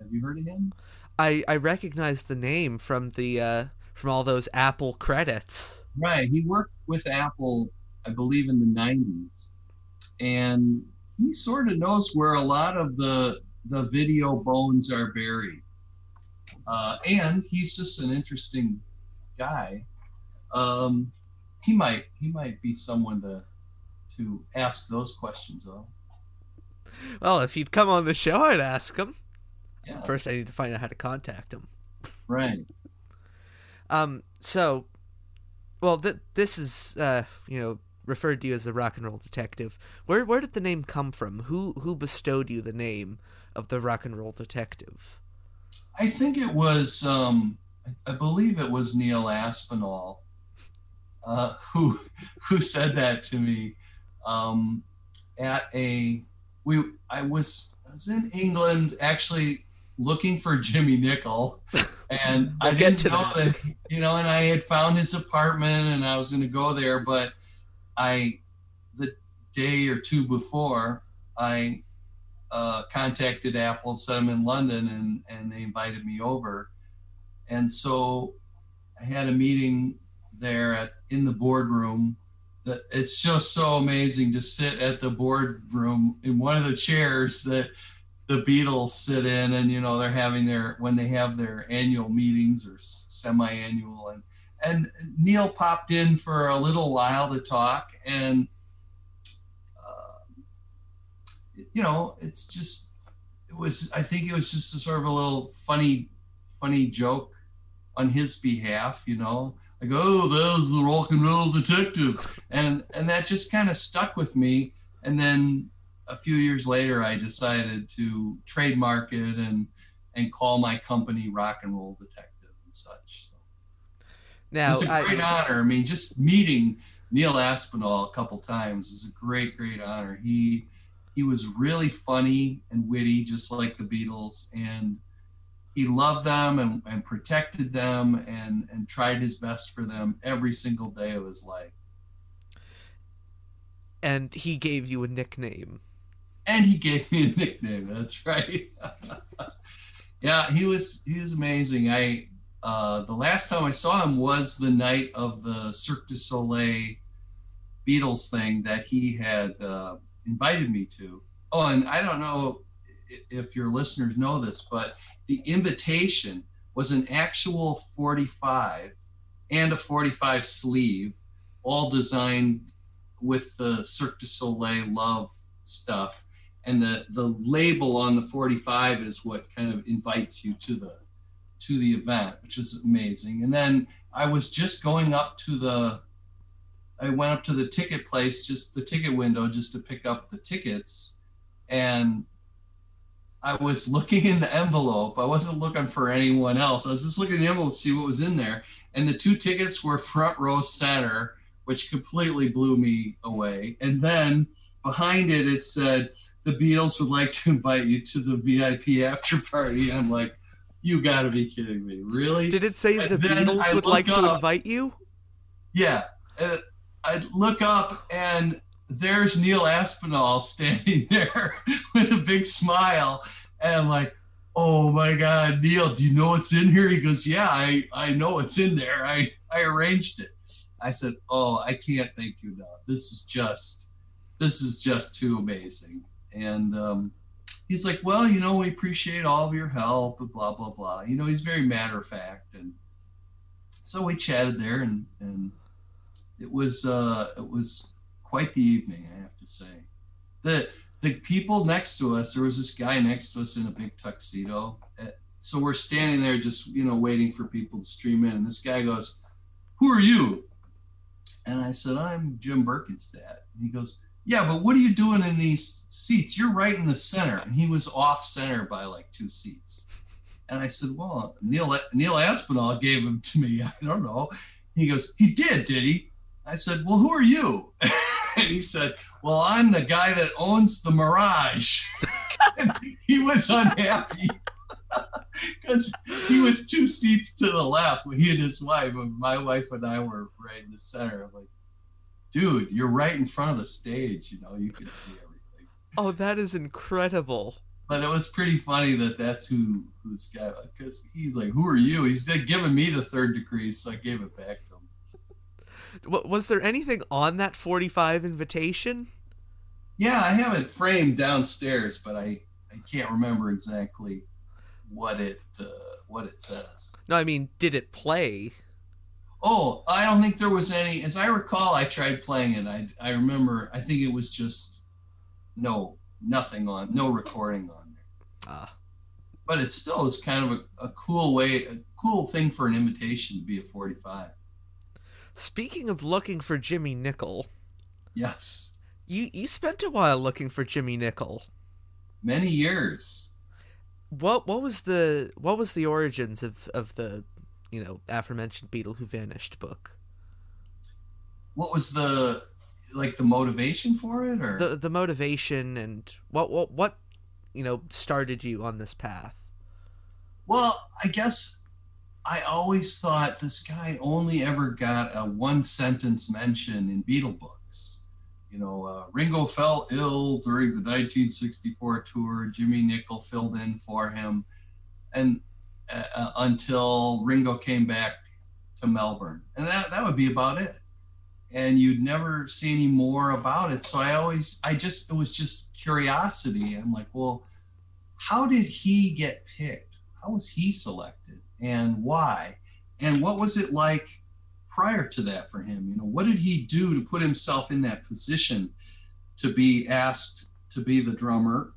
Have you heard of him? I, I recognize the name from the uh, from all those Apple credits. Right. He worked with Apple, I believe, in the 90s. And he sort of knows where a lot of the, the video bones are buried. Uh, and he's just an interesting guy. Um, he might he might be someone to to ask those questions though. Well, if he'd come on the show, I'd ask him. Yeah. First, I need to find out how to contact him. Right. Um, so, well, th- this is, uh, you know, referred to you as the rock and roll detective. Where where did the name come from? Who who bestowed you the name of the rock and roll detective? I think it was, um, I, I believe it was Neil Aspinall uh, who who said that to me um, at a we I was I was in England actually looking for Jimmy Nicol, and I We'll get didn't know that. that. you know, and I had found his apartment, and I was going to go there, but I the day or two before I uh, contacted Apple, said I'm in London, and and they invited me over, and so I had a meeting there at in the boardroom. That it's just so amazing to sit at the boardroom in one of the chairs that the Beatles sit in, and you know they're having their when they have their annual meetings or semi-annual, and and Neil popped in for a little while to talk, and uh, you know it's just it was I think it was just a sort of a little funny funny joke on his behalf, you know. Like, oh, there's the rock and roll detective, and and that just kind of stuck with me. And then a few years later, I decided to trademark it and and call my company Rock and Roll Detective and such. So Now, it's a great I, honor. I mean, just meeting Neil Aspinall a couple times is a great, great honor. He he was really funny and witty, just like the Beatles, and he loved them and, and protected them and and tried his best for them every single day of his life. and he gave you a nickname. and he gave me a nickname. That's right. yeah, he was he was amazing. I uh, the last time I saw him was the night of the Cirque du Soleil Beatles thing that he had uh, invited me to. Oh, and I don't know if your listeners know this, but the invitation was an actual 45 and a 45 sleeve, all designed with the Cirque du Soleil love stuff. And the the label on the 45 is what kind of invites you to the to the event which is amazing. And then i was just going up to the i went up to the ticket place just the ticket window just to pick up the tickets. And i was looking in the envelope i wasn't looking for anyone else i was just looking in the envelope to see what was in there and the two tickets were front row center which completely blew me away and then behind it it said the Beatles would like to invite you to the VIP after party. I'm like, you got to be kidding me, really? Did it say And the Beatles I would like looked to invite you? yeah. Uh, I look up and there's Neil Aspinall standing there with a big smile, and I'm like, oh my God, Neil, do you know what's in here? He goes, yeah, I I know what's in there. I I arranged it. I said, oh, I can't thank you enough. This is just this is just too amazing. And um, he's like, well, you know, we appreciate all of your help, blah blah blah. You know, he's very matter of fact, and so we chatted there, and and it was uh, it was quite the evening, I have to say. The the people next to us, there was this guy next to us in a big tuxedo. Uh, So we're standing there, just you know, waiting for people to stream in, and this guy goes, "Who are you?" And I said, "I'm Jim Berkenstadt." And he goes, "Yeah, but what are you doing in these seats? You're right in the center." And he was off center by like two seats. And I said, "Well, Neil Neil Aspinall gave him to me. I don't know." He goes, "He did, did he?" I said, "Well, who are you?" and he said, "Well, I'm the guy that owns the Mirage." he was unhappy because he was two seats to the left. He and his wife, and my wife and I were right in the center. I'm like, "Dude, you're right in front of the stage. You know, you can see everything." Oh, that is incredible. But it was pretty funny that that's who, who this guy because he's like, "Who are you?" He's giving me the third degree, so I gave it back to him. W- was there anything on that 45 invitation? Yeah, I have it framed downstairs, but I I can't remember exactly what it uh, what it says. No, I mean, did it play? Oh, I don't think there was any. As I recall, I tried playing it. I I remember. I think it was just no nothing on no recording on there. Ah, But it still is kind of a, a cool way, a cool thing for an invitation to be a 45. Speaking of looking for Jimmy Nicol, Yes, you you spent a while looking for Jimmy Nicol. many years. What what was the what was the origins of of the you know aforementioned Beatle Who Vanished book? What was the? like the motivation for it, or the the motivation and what what what you know started you on this path. Well, I guess I always thought this guy only ever got a one sentence mention in Beatle books. You know, uh, Ringo fell ill during the 1964 tour. Jimmy Nicol filled in for him, and uh, uh, until Ringo came back to Melbourne, and that that would be about it. And you'd never see any more about it. So I always, I just, it was just curiosity. I'm like, well, how did he get picked? How was he selected? And why? And what was it like prior to that for him? You know what did he do to put himself in that position to be asked to be the drummer?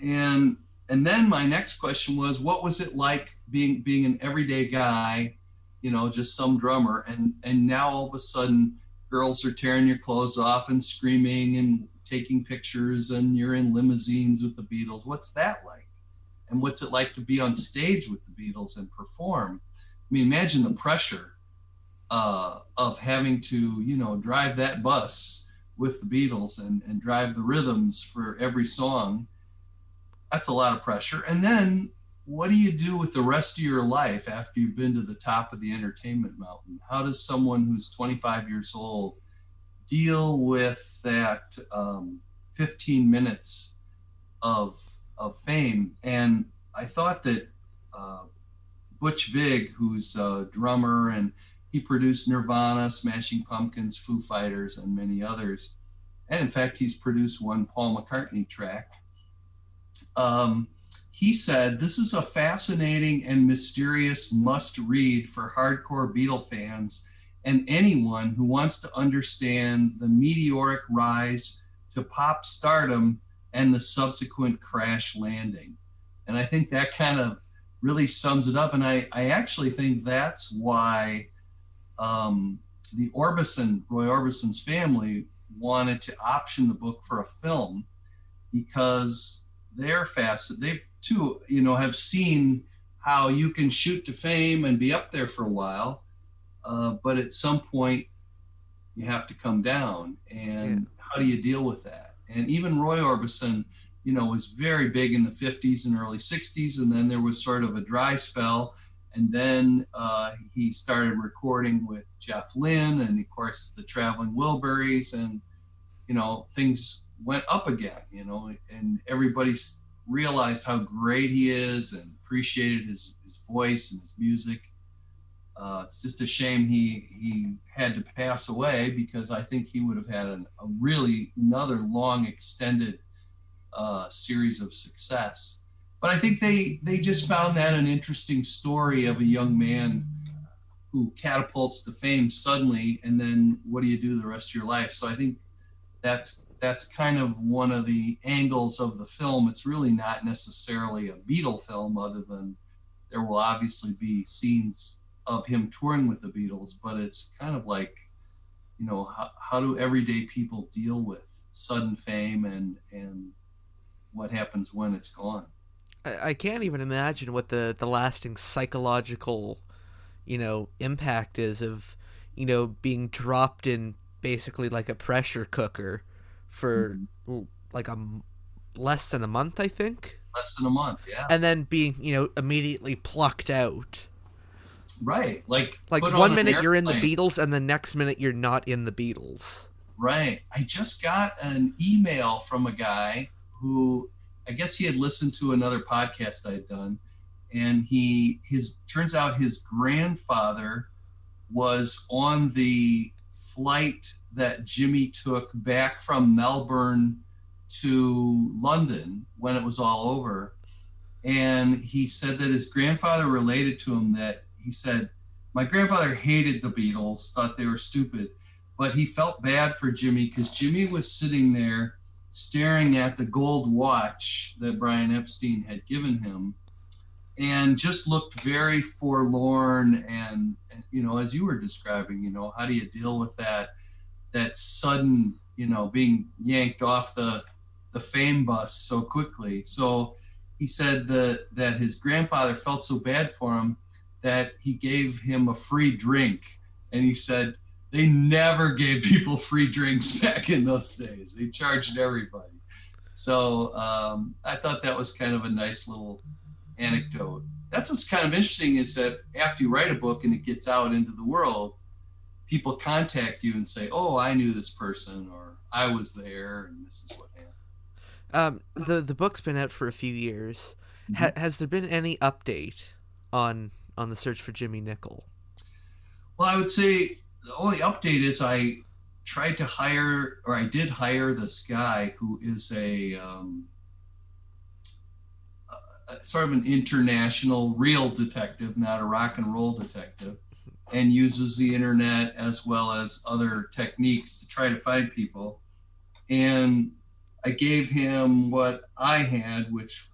And and then my next question was what was it like being being an everyday guy you know just some drummer and and now all of a sudden girls are tearing your clothes off and screaming and taking pictures and you're in limousines with the beatles. What's that like and what's it like to be on stage with the Beatles and perform? I mean, imagine the pressure uh, of having to, you know, drive that bus with the Beatles and, and drive the rhythms for every song. That's a lot of pressure. And then what do you do with the rest of your life after you've been to the top of the entertainment mountain? How does someone who's 25 years old deal with that um, 15 minutes of of fame. And I thought that uh, Butch Vig, who's a drummer and he produced Nirvana, Smashing Pumpkins, Foo Fighters, and many others. And in fact, he's produced one Paul McCartney track. Um, he said, This is a fascinating and mysterious must read for hardcore Beatle fans and anyone who wants to understand the meteoric rise to pop stardom and the subsequent crash landing. And I think that kind of really sums it up. And I, I actually think that's why um, the Orbison, Roy Orbison's family, wanted to option the book for a film because they're fast. They too, you know, have seen how you can shoot to fame and be up there for a while, uh, but at some point you have to come down. And yeah. how do you deal with that? And even Roy Orbison, you know, was very big in the 50s and early 60s. And then there was sort of a dry spell. And then uh, he started recording with Jeff Lynne and, of course, the Traveling Wilburys. And, you know, things went up again, you know, and everybody realized how great he is and appreciated his, his voice and his music. Uh, it's just a shame he he had to pass away because I think he would have had an, a really another long extended uh, series of success. But I think they they just found that an interesting story of a young man who catapults to fame suddenly, and then what do you do the rest of your life? So I think that's that's kind of one of the angles of the film. It's really not necessarily a Beatle film, other than there will obviously be scenes of him touring with the Beatles, but it's kind of like, you know, how, how do everyday people deal with sudden fame and and what happens when it's gone? I, I can't even imagine what the the lasting psychological, you know, impact is of, you know, being dropped in basically like a pressure cooker for mm-hmm. like a less than a month, I think. Less than a month, yeah. And then being, you know, immediately plucked out Right. Like like one minute you're in the Beatles and the next minute you're not in the Beatles. Right. I just got an email from a guy who I guess he had listened to another podcast I'd done and he his turns out his grandfather was on the flight that Jimmy took back from Melbourne to London when it was all over. And he said that his grandfather related to him that he said, My grandfather hated the Beatles, thought they were stupid, but he felt bad for Jimmy because Jimmy was sitting there staring at the gold watch that Brian Epstein had given him and just looked very forlorn and, you know as you were describing you know how do you deal with that that sudden you know being yanked off the the fame bus so quickly? So he said that that his grandfather felt so bad for him that he gave him a free drink and he said they never gave people free drinks back in those days. They charged everybody. So um, I thought that was kind of a nice little anecdote. That's what's kind of interesting is that after you write a book and it gets out into the world, people contact you and say, "Oh, I knew this person," or "I was there," and this is what happened. Um, the the book's been out for a few years. Ha- has there been any update on on the search for Jimmy Nicol? Well, I would say the only update is I tried to hire, or I did hire this guy who is a, um, a sort of an international real detective, not a rock and roll detective, and uses the internet as well as other techniques to try to find people. And I gave him what I had, which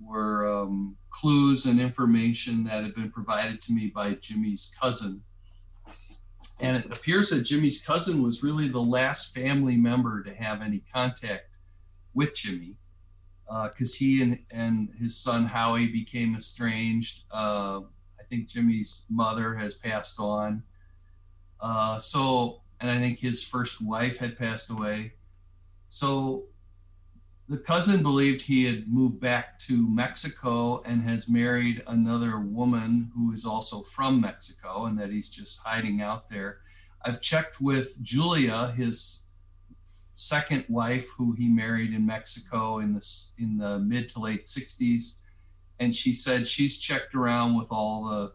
were um, clues and information that had been provided to me by Jimmy's cousin and it appears that Jimmy's cousin was really the last family member to have any contact with Jimmy because uh, he and, and his son Howie became estranged. Uh, I think Jimmy's mother has passed on. Uh, so, and I think his first wife had passed away. So the cousin believed he had moved back to Mexico and has married another woman who is also from Mexico and that he's just hiding out there. I've checked with Julia, his second wife, who he married in Mexico in the in the mid to late 60s, and she said she's checked around with all the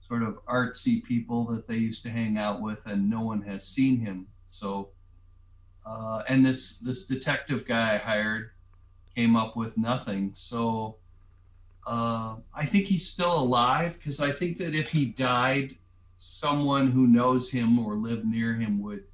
sort of artsy people that they used to hang out with, and no one has seen him. So uh, and this this detective guy I hired came up with nothing. So uh, I think he's still alive because I think that if he died, someone who knows him or lived near him would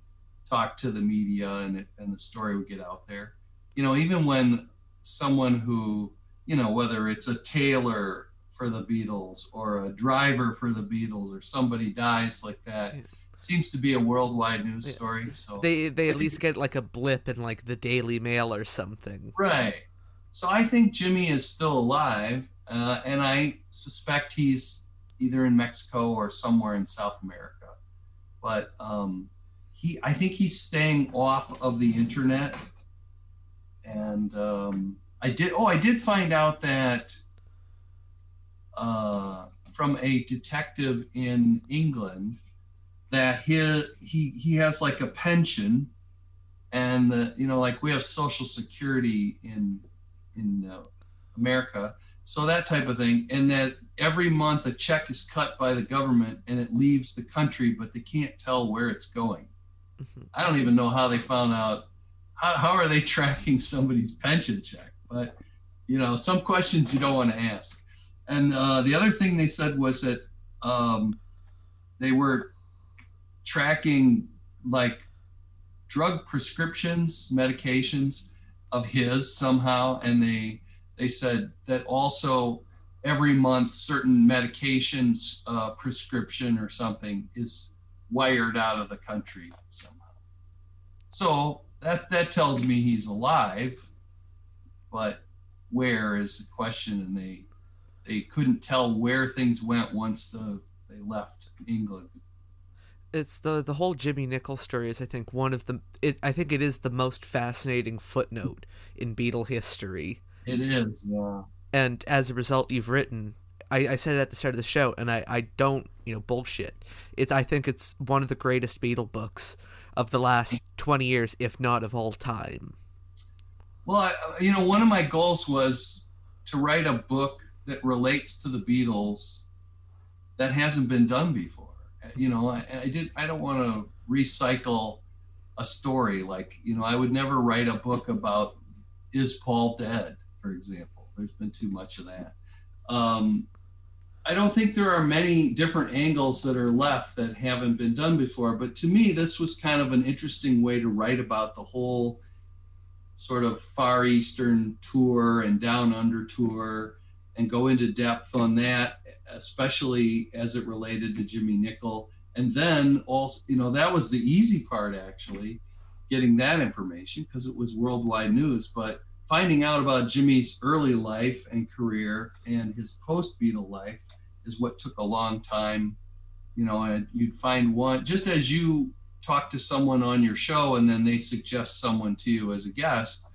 talk to the media and and the story would get out there. You know, even when someone who you know whether it's a tailor for the Beatles or a driver for the Beatles or somebody dies like that. Yeah seems to be a worldwide news story. So they they at least get like a blip in like the Daily Mail or something. Right. So I think Jimmy is still alive, uh, and I suspect he's either in Mexico or somewhere in South America. But um, he, I think he's staying off of the internet. And um, I did. Oh, I did find out that uh, from a detective in England that he he he has like a pension, and the, you know like we have Social Security in in uh, America, so that type of thing, and that every month a check is cut by the government and it leaves the country, but they can't tell where it's going. Mm-hmm. I don't even know how they found out. How, how are they tracking somebody's pension check? But you know, some questions you don't want to ask. And uh, the other thing they said was that um, they were tracking like drug prescriptions, medications of his somehow, and they they said that also every month certain medications uh, prescription or something is wired out of the country somehow. So that that tells me he's alive, but where is the question? And they they couldn't tell where things went once the they left England it's the the whole Jimmy Nicol's story is I think one of the it, I think it is the most fascinating footnote in Beatle history. It is, yeah. And as a result, you've written. I, I said it at the start of the show, and I, I don't you know bullshit. It's I think it's one of the greatest Beatle books of the last twenty years, if not of all time. Well, I, uh, you know, one of my goals was to write a book that relates to the Beatles that hasn't been done before you know, I, I did. I don't want to recycle a story. Like, you know, I would never write a book about is Paul dead, for example. There's been too much of that. Um, I don't think there are many different angles that are left that haven't been done before. But to me, this was kind of an interesting way to write about the whole sort of Far Eastern tour and Down Under tour and go into depth on that especially as it related to Jimmy Nicol. And then also, you know, that was the easy part actually, getting that information because it was worldwide news. But finding out about Jimmy's early life and career and his post Beatle life is what took a long time. You know, and you'd find one just as you talk to someone on your show and then they suggest someone to you as a guest,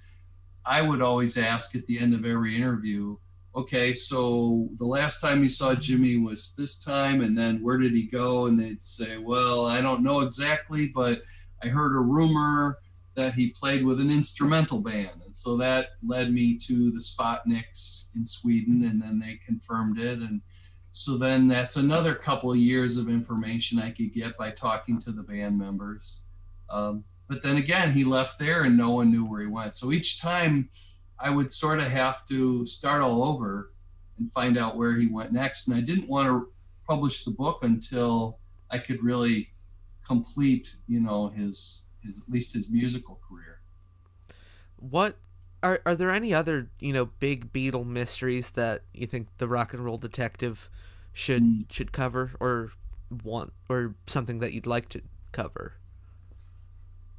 I would always ask at the end of every interview, okay, so the last time he saw Jimmy was this time, and then where did he go? And they'd say, well, I don't know exactly, but I heard a rumor that he played with an instrumental band. And so that led me to the Spotnicks in Sweden, and then they confirmed it. And so then that's another couple of years of information I could get by talking to the band members. Um, but then again, he left there and no one knew where he went. So each time I would sort of have to start all over and find out where he went next. And I didn't want to publish the book until I could really complete, you know, his his at least his musical career. What are are there any other you know big Beatle mysteries that you think the Rock and Roll Detective should Mm. should cover or want or something that you'd like to cover?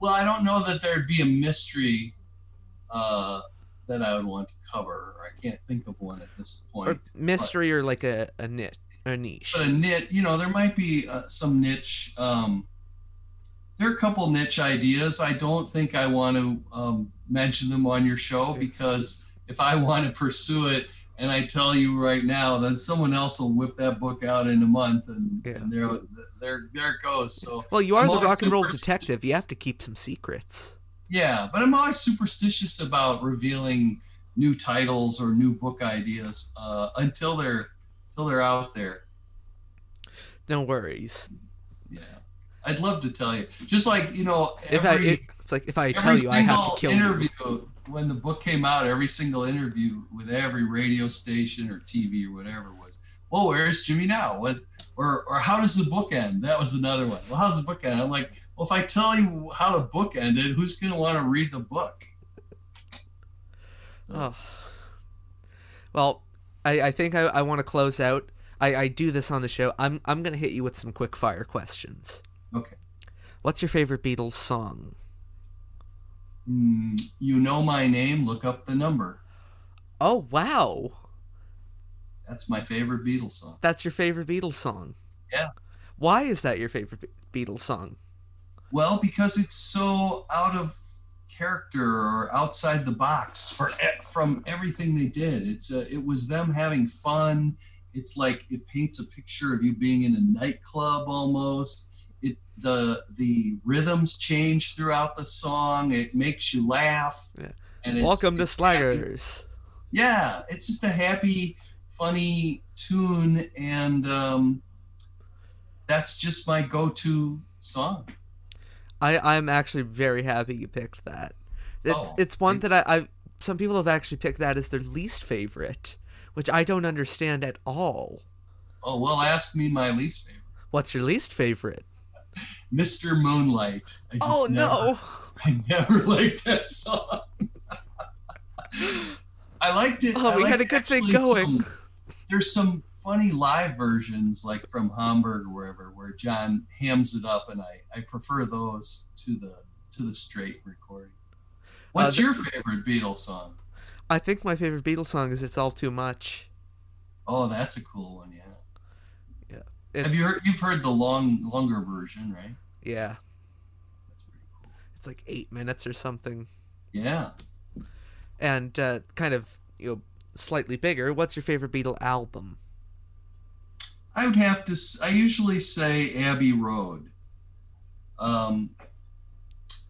Well, I don't know that there'd be a mystery uh, that I would want to cover. I can't think of one at this point. Or mystery or like a a niche, a niche. but a niche you know there might be uh, some niche um, there are a couple niche ideas i don't think i want to um, mention them on your show because if i want to pursue it and i tell you right now then someone else will whip that book out in a month and, Yeah. and there, there there it goes so Well, you are I'm the rock and roll detective. You have to keep some secrets. Yeah but i'm always superstitious about revealing new titles or new book ideas uh, until they're until they're out there No worries. Yeah, I'd love to tell you. Just like you know, If I, it, it's like if I tell you, I have to kill you. interview when the book came out. Every single interview with every radio station or TV or whatever was, well, where's Jimmy now? What, or or how does the book end? That was another one. Well, how's the book end? I'm like, well, if I tell you how the book ended, who's gonna want to read the book? Oh. Well, I, I think I, I want to close out. I, I do this on the show. I'm I'm gonna hit you with some quick fire questions. Okay. What's your favorite Beatles song? Hmm, you know my name. Look up the number. Oh wow, That's my favorite Beatles song. that's your favorite Beatles song. Yeah. Why is that your favorite Beatles song? Well, because it's so out of character or outside the box for from everything they did. It's uh, it was them having fun. It's like it paints a picture of you being in a nightclub almost. It the the rhythms change throughout the song. It makes you laugh. Yeah. And Welcome to happy. Slaggers. Yeah, it's just a happy, funny tune, and um, that's just my go-to song. I I'm actually very happy you picked that. It's Oh, it's one that I I some people have actually picked that as their least favorite, which I don't understand at all. Oh well, ask me my least favorite. What's your least favorite? Mr. Moonlight. I just Oh never, no. I never liked that song. I liked it. Oh, I we had a good thing going. some- there's some funny live versions, like from Hamburg or wherever, where John hams it up, and I, I prefer those to the to the straight recording. What's Uh, your favorite Beatles song? I think my favorite Beatles song is "It's All Too Much." Oh, that's a cool one. Yeah. It's, Have you heard? You've heard the long, longer version, right? Yeah, That's pretty cool. it's like eight minutes or something, Yeah. and uh, kind of you know slightly bigger. What's your favorite Beatle album? I would have to. I usually say Abbey Road. Um,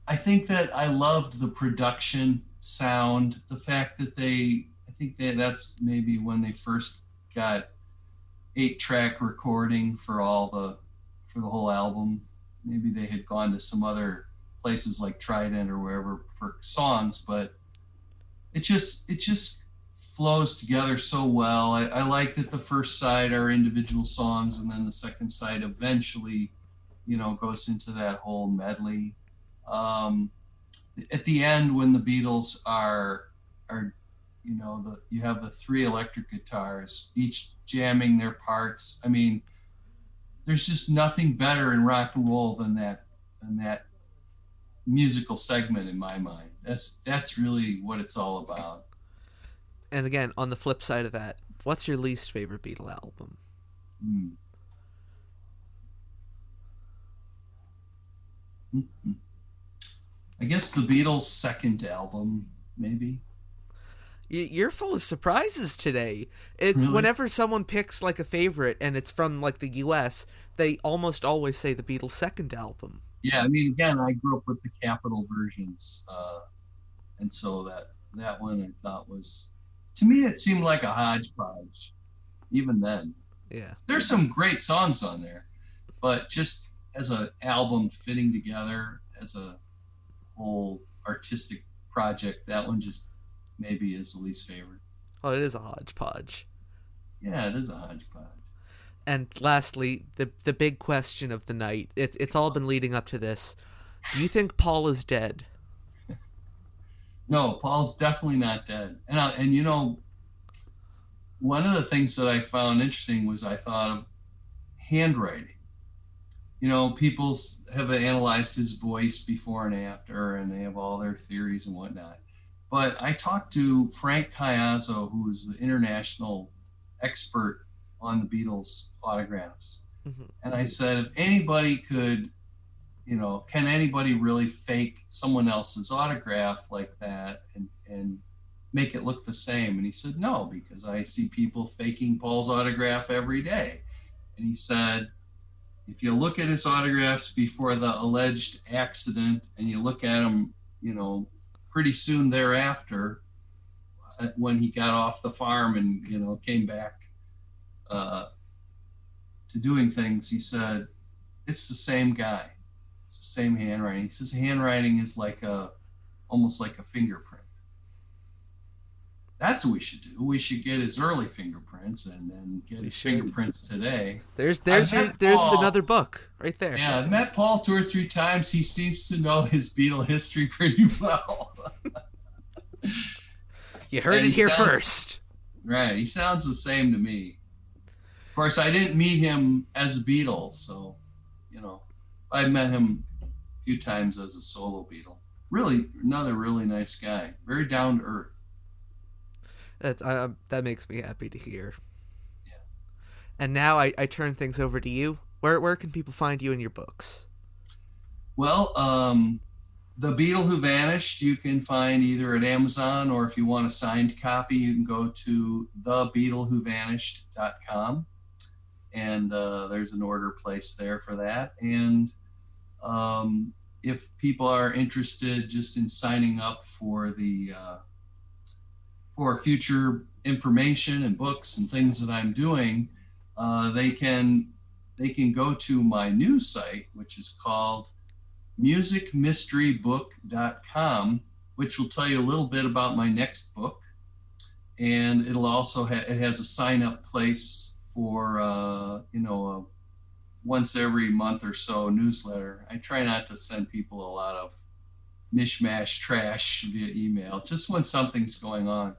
I think that I loved the production sound, the fact that they. I think that that's maybe when they first got eight track recording for all the for the whole album. Maybe they had gone to some other places like Trident or wherever for songs, but it just it just flows together so well. I, I like that the first side are individual songs, and then the second side eventually, you know, goes into that whole medley. Um, at the end, when the Beatles are are, you know, the you have the three electric guitars, each jamming their parts. I mean, there's just nothing better in rock and roll than that than that musical segment in my mind. That's that's really what it's all about. And again, on the flip side of that, what's your least favorite Beatle album? Mhm. I guess the Beatles' second album, maybe. You're full of surprises today. It's Really? whenever someone picks like a favorite and it's from like the U.S., they almost always say the Beatles' second album. Yeah, I mean, again, I grew up with the Capitol versions, uh, and so that that one I thought was, to me, it seemed like a hodgepodge. Even then, Yeah. there's some great songs on there, but just as an album fitting together as a whole artistic project, that one just maybe is the least favorite. Oh, it is a hodgepodge. Yeah, it is a hodgepodge. And lastly, the the big question of the night. It, it's all been leading up to this. Do you think Paul is dead? No, Paul's definitely not dead. And I, and you know, one of the things that I found interesting was I thought of handwriting. You know, people have analyzed his voice before and after, and they have all their theories and whatnot. But I talked to Frank Caiazzo, who is the international expert on the Beatles autographs. Mhm. And I said, if anybody could, you know, can anybody really fake someone else's autograph like that and, and make it look the same? And he said, no, because I see people faking Paul's autograph every day. And he said, if you look at his autographs before the alleged accident and you look at them, you know, pretty soon thereafter, uh, when he got off the farm and, you know, came back uh, to doing things, he said, it's the same guy. It's the same handwriting. He says handwriting is like a, almost like a fingerprint. That's what we should do. We should get his early fingerprints and then get We his should. fingerprints today. There's there's your, there's Paul- another book right there. Yeah, I've met Paul two or three times. He seems to know his Beatle history pretty well. You heard And it he here sounds- first. right. He sounds the same to me. Of course, I didn't meet him as a Beatle, so, you know, I met him few times as a solo Beatle. Really, another really nice guy. Very down to earth. That uh, that makes me happy to hear. Yeah. And now I, I turn things over to you. Where where can people find you in your books? Well, um, The Beatle Who Vanished, you can find either at Amazon or if you want a signed copy, you can go to thebeatlewhovanished.com. And uh, there's an order place there for that. And um, if people are interested just in signing up for the uh, for future information and books and things that I'm doing, uh, they can they can go to my new site, which is called musicmysterybook.com, which will tell you a little bit about my next book, and it'll also ha- it has a sign up place for uh, you know a once every month or so newsletter. I try not to send people a lot of mishmash trash via email, just when something's going on.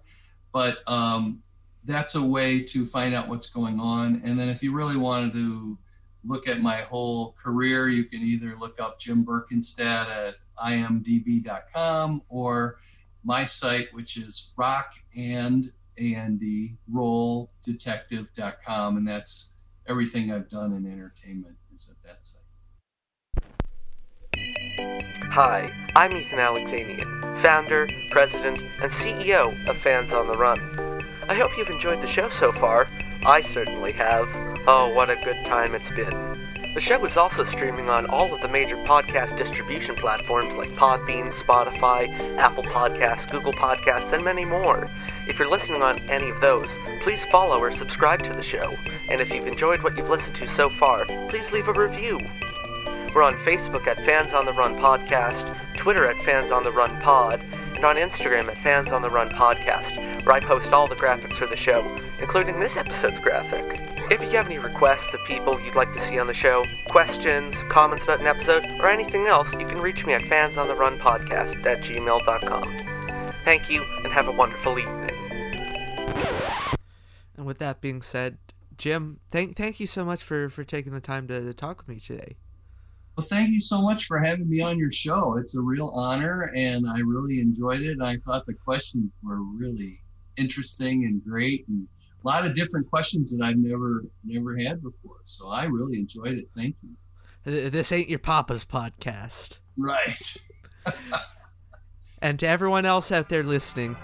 But um, that's a way to find out what's going on. And then if you really wanted to look at my whole career, you can either look up Jim Berkenstadt at imdb.com or my site, which is rock and and roll detective.com. And that's everything I've done in entertainment is at that site. Hi, I'm Ethan Alexanian, founder, president, and CEO of Fans on the Run. I hope you've enjoyed the show so far. I certainly have. Oh, what a good time it's been. The show is also streaming on all of the major podcast distribution platforms like Podbean, Spotify, Apple Podcasts, Google Podcasts, and many more. If you're listening on any of those, please follow or subscribe to the show. And if you've enjoyed what you've listened to so far, please leave a review. We're on Facebook at Fans on the Run Podcast, Twitter at Fans on the Run Pod, and on Instagram at Fans on the Run Podcast, where I post all the graphics for the show, including this episode's graphic. If you have any requests of people you'd like to see on the show, questions, comments about an episode, or anything else, you can reach me at fansontheRunPodcast at gmail.com. Thank you, and have a wonderful evening. And with that being said, Jim, thank thank you so much for, for taking the time to, to talk with me today. Well, thank you so much for having me on your show. It's a real honor, and I really enjoyed it. I thought the questions were really interesting and great, and a lot of different questions that I've never never had before. So I really enjoyed it. Thank you. This ain't your papa's podcast. Right. And to everyone else out there listening,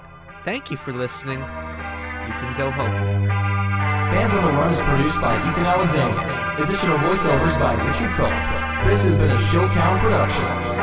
thank you for listening. You can go home now. Fans on the Run is produced by Ethan Alexander. Additional voiceovers by Richard Phillip. This has been a Showtown production.